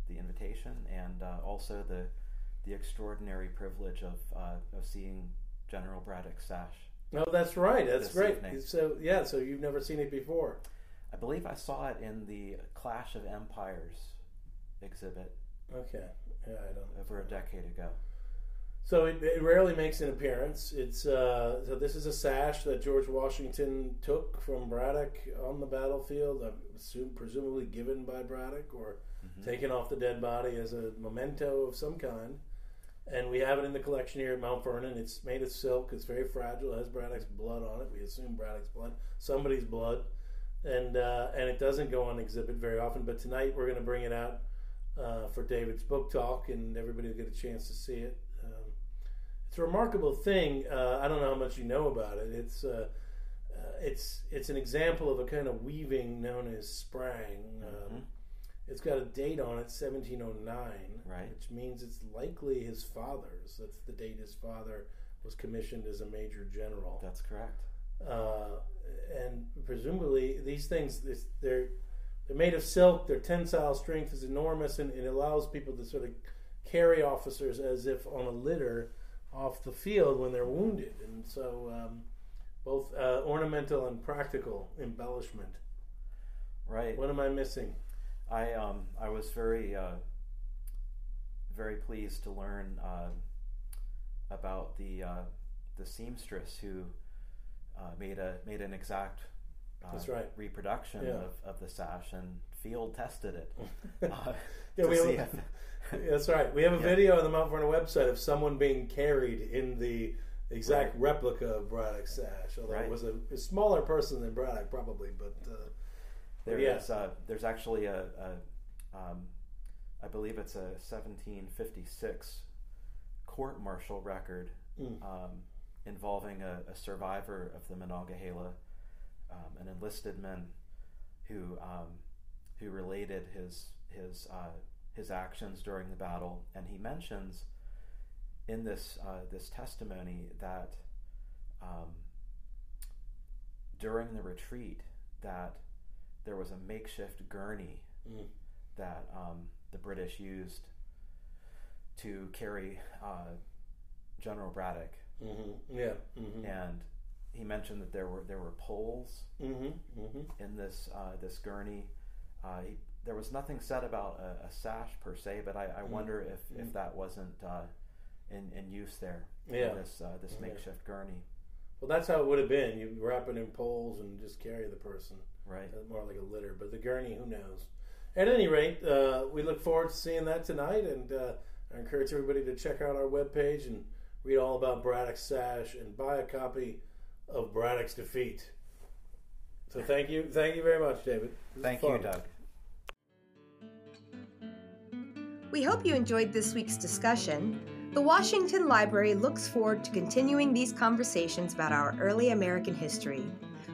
the invitation and uh, also the the extraordinary privilege of uh, of seeing General Braddock's sash. Oh, that's right. That's great. evening. So yeah, so you've never seen it before. I believe I saw it in the Clash of Empires exhibit Okay. Yeah, I don't. over a decade ago. So it, it rarely makes an appearance. It's uh, so this is a sash that George Washington took from Braddock on the battlefield. Assume, presumably given by Braddock or Mhm. taken off the dead body as a memento of some kind. And we have it in the collection here at Mount Vernon. It's made of silk. It's very fragile. It has Braddock's blood on it. We assume Braddock's blood, somebody's blood, and uh, and it doesn't go on exhibit very often. But tonight we're going to bring it out uh, for David's book talk, and everybody will get a chance to see it. It's a remarkable thing. Uh, I don't know how much you know about it. It's uh, uh, it's it's an example of a kind of weaving known as sprang. Um, Mhm. It's got a date on it, 1709, Right. which means it's likely his father's. That's the date his father was commissioned as a major general. That's correct. Uh, and presumably, these things this, they're they're made of silk. Their tensile strength is enormous, and it allows people to sort of carry officers as if on a litter off the field when they're wounded. And so, um, both uh, ornamental and practical embellishment. Right. What am I missing? I um I was very uh, very pleased to learn uh, about the uh, the seamstress who uh, made a made an exact uh, That's right. reproduction Yeah. of, of the sash and field tested it [LAUGHS] uh, Yeah, to we if, [LAUGHS] that's right. We have a Yeah. video on the Mount Vernon website of someone being carried in the exact replica of Braddock's sash. Although it was a, a smaller person than Braddock, probably, but uh, There Yeah. is, uh, there's actually a, a um, I believe it's a 1756 court martial record Mm. um, involving a, a survivor of the Monongahela, um, an enlisted man who um, who related his his uh, his actions during the battle, and he mentions in this uh, this testimony that um, during the retreat that there was a makeshift gurney Mm. that um, the British used to carry uh, General Braddock, hmm yeah, hmm and he mentioned that there were there were poles hmm hmm in this uh, this gurney. Uh, he, there was nothing said about a, a sash per se, but I, I Mm. wonder if, Mm. if that wasn't uh, in, in use there. Yeah. This uh, this Yeah. makeshift gurney, Well, that's how it would have been. You wrap it in poles and just carry the person. right? More like a litter, but the gurney, who knows? At any rate, uh, we look forward to seeing that tonight, and uh, I encourage everybody to check out our webpage and read all about Braddock's sash and buy a copy of Braddock's defeat. So thank you, thank you very much, David. Thank you, Doug. We hope you enjoyed this week's discussion. The Washington Library looks forward to continuing these conversations about our early American history.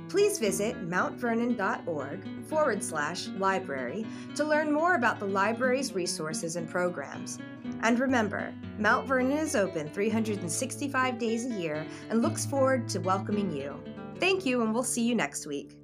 Please visit mountvernon.org forward slash library to learn more about the library's resources and programs. And remember, Mount Vernon is open 365 days a year and looks forward to welcoming you. Thank you, and we'll see you next week.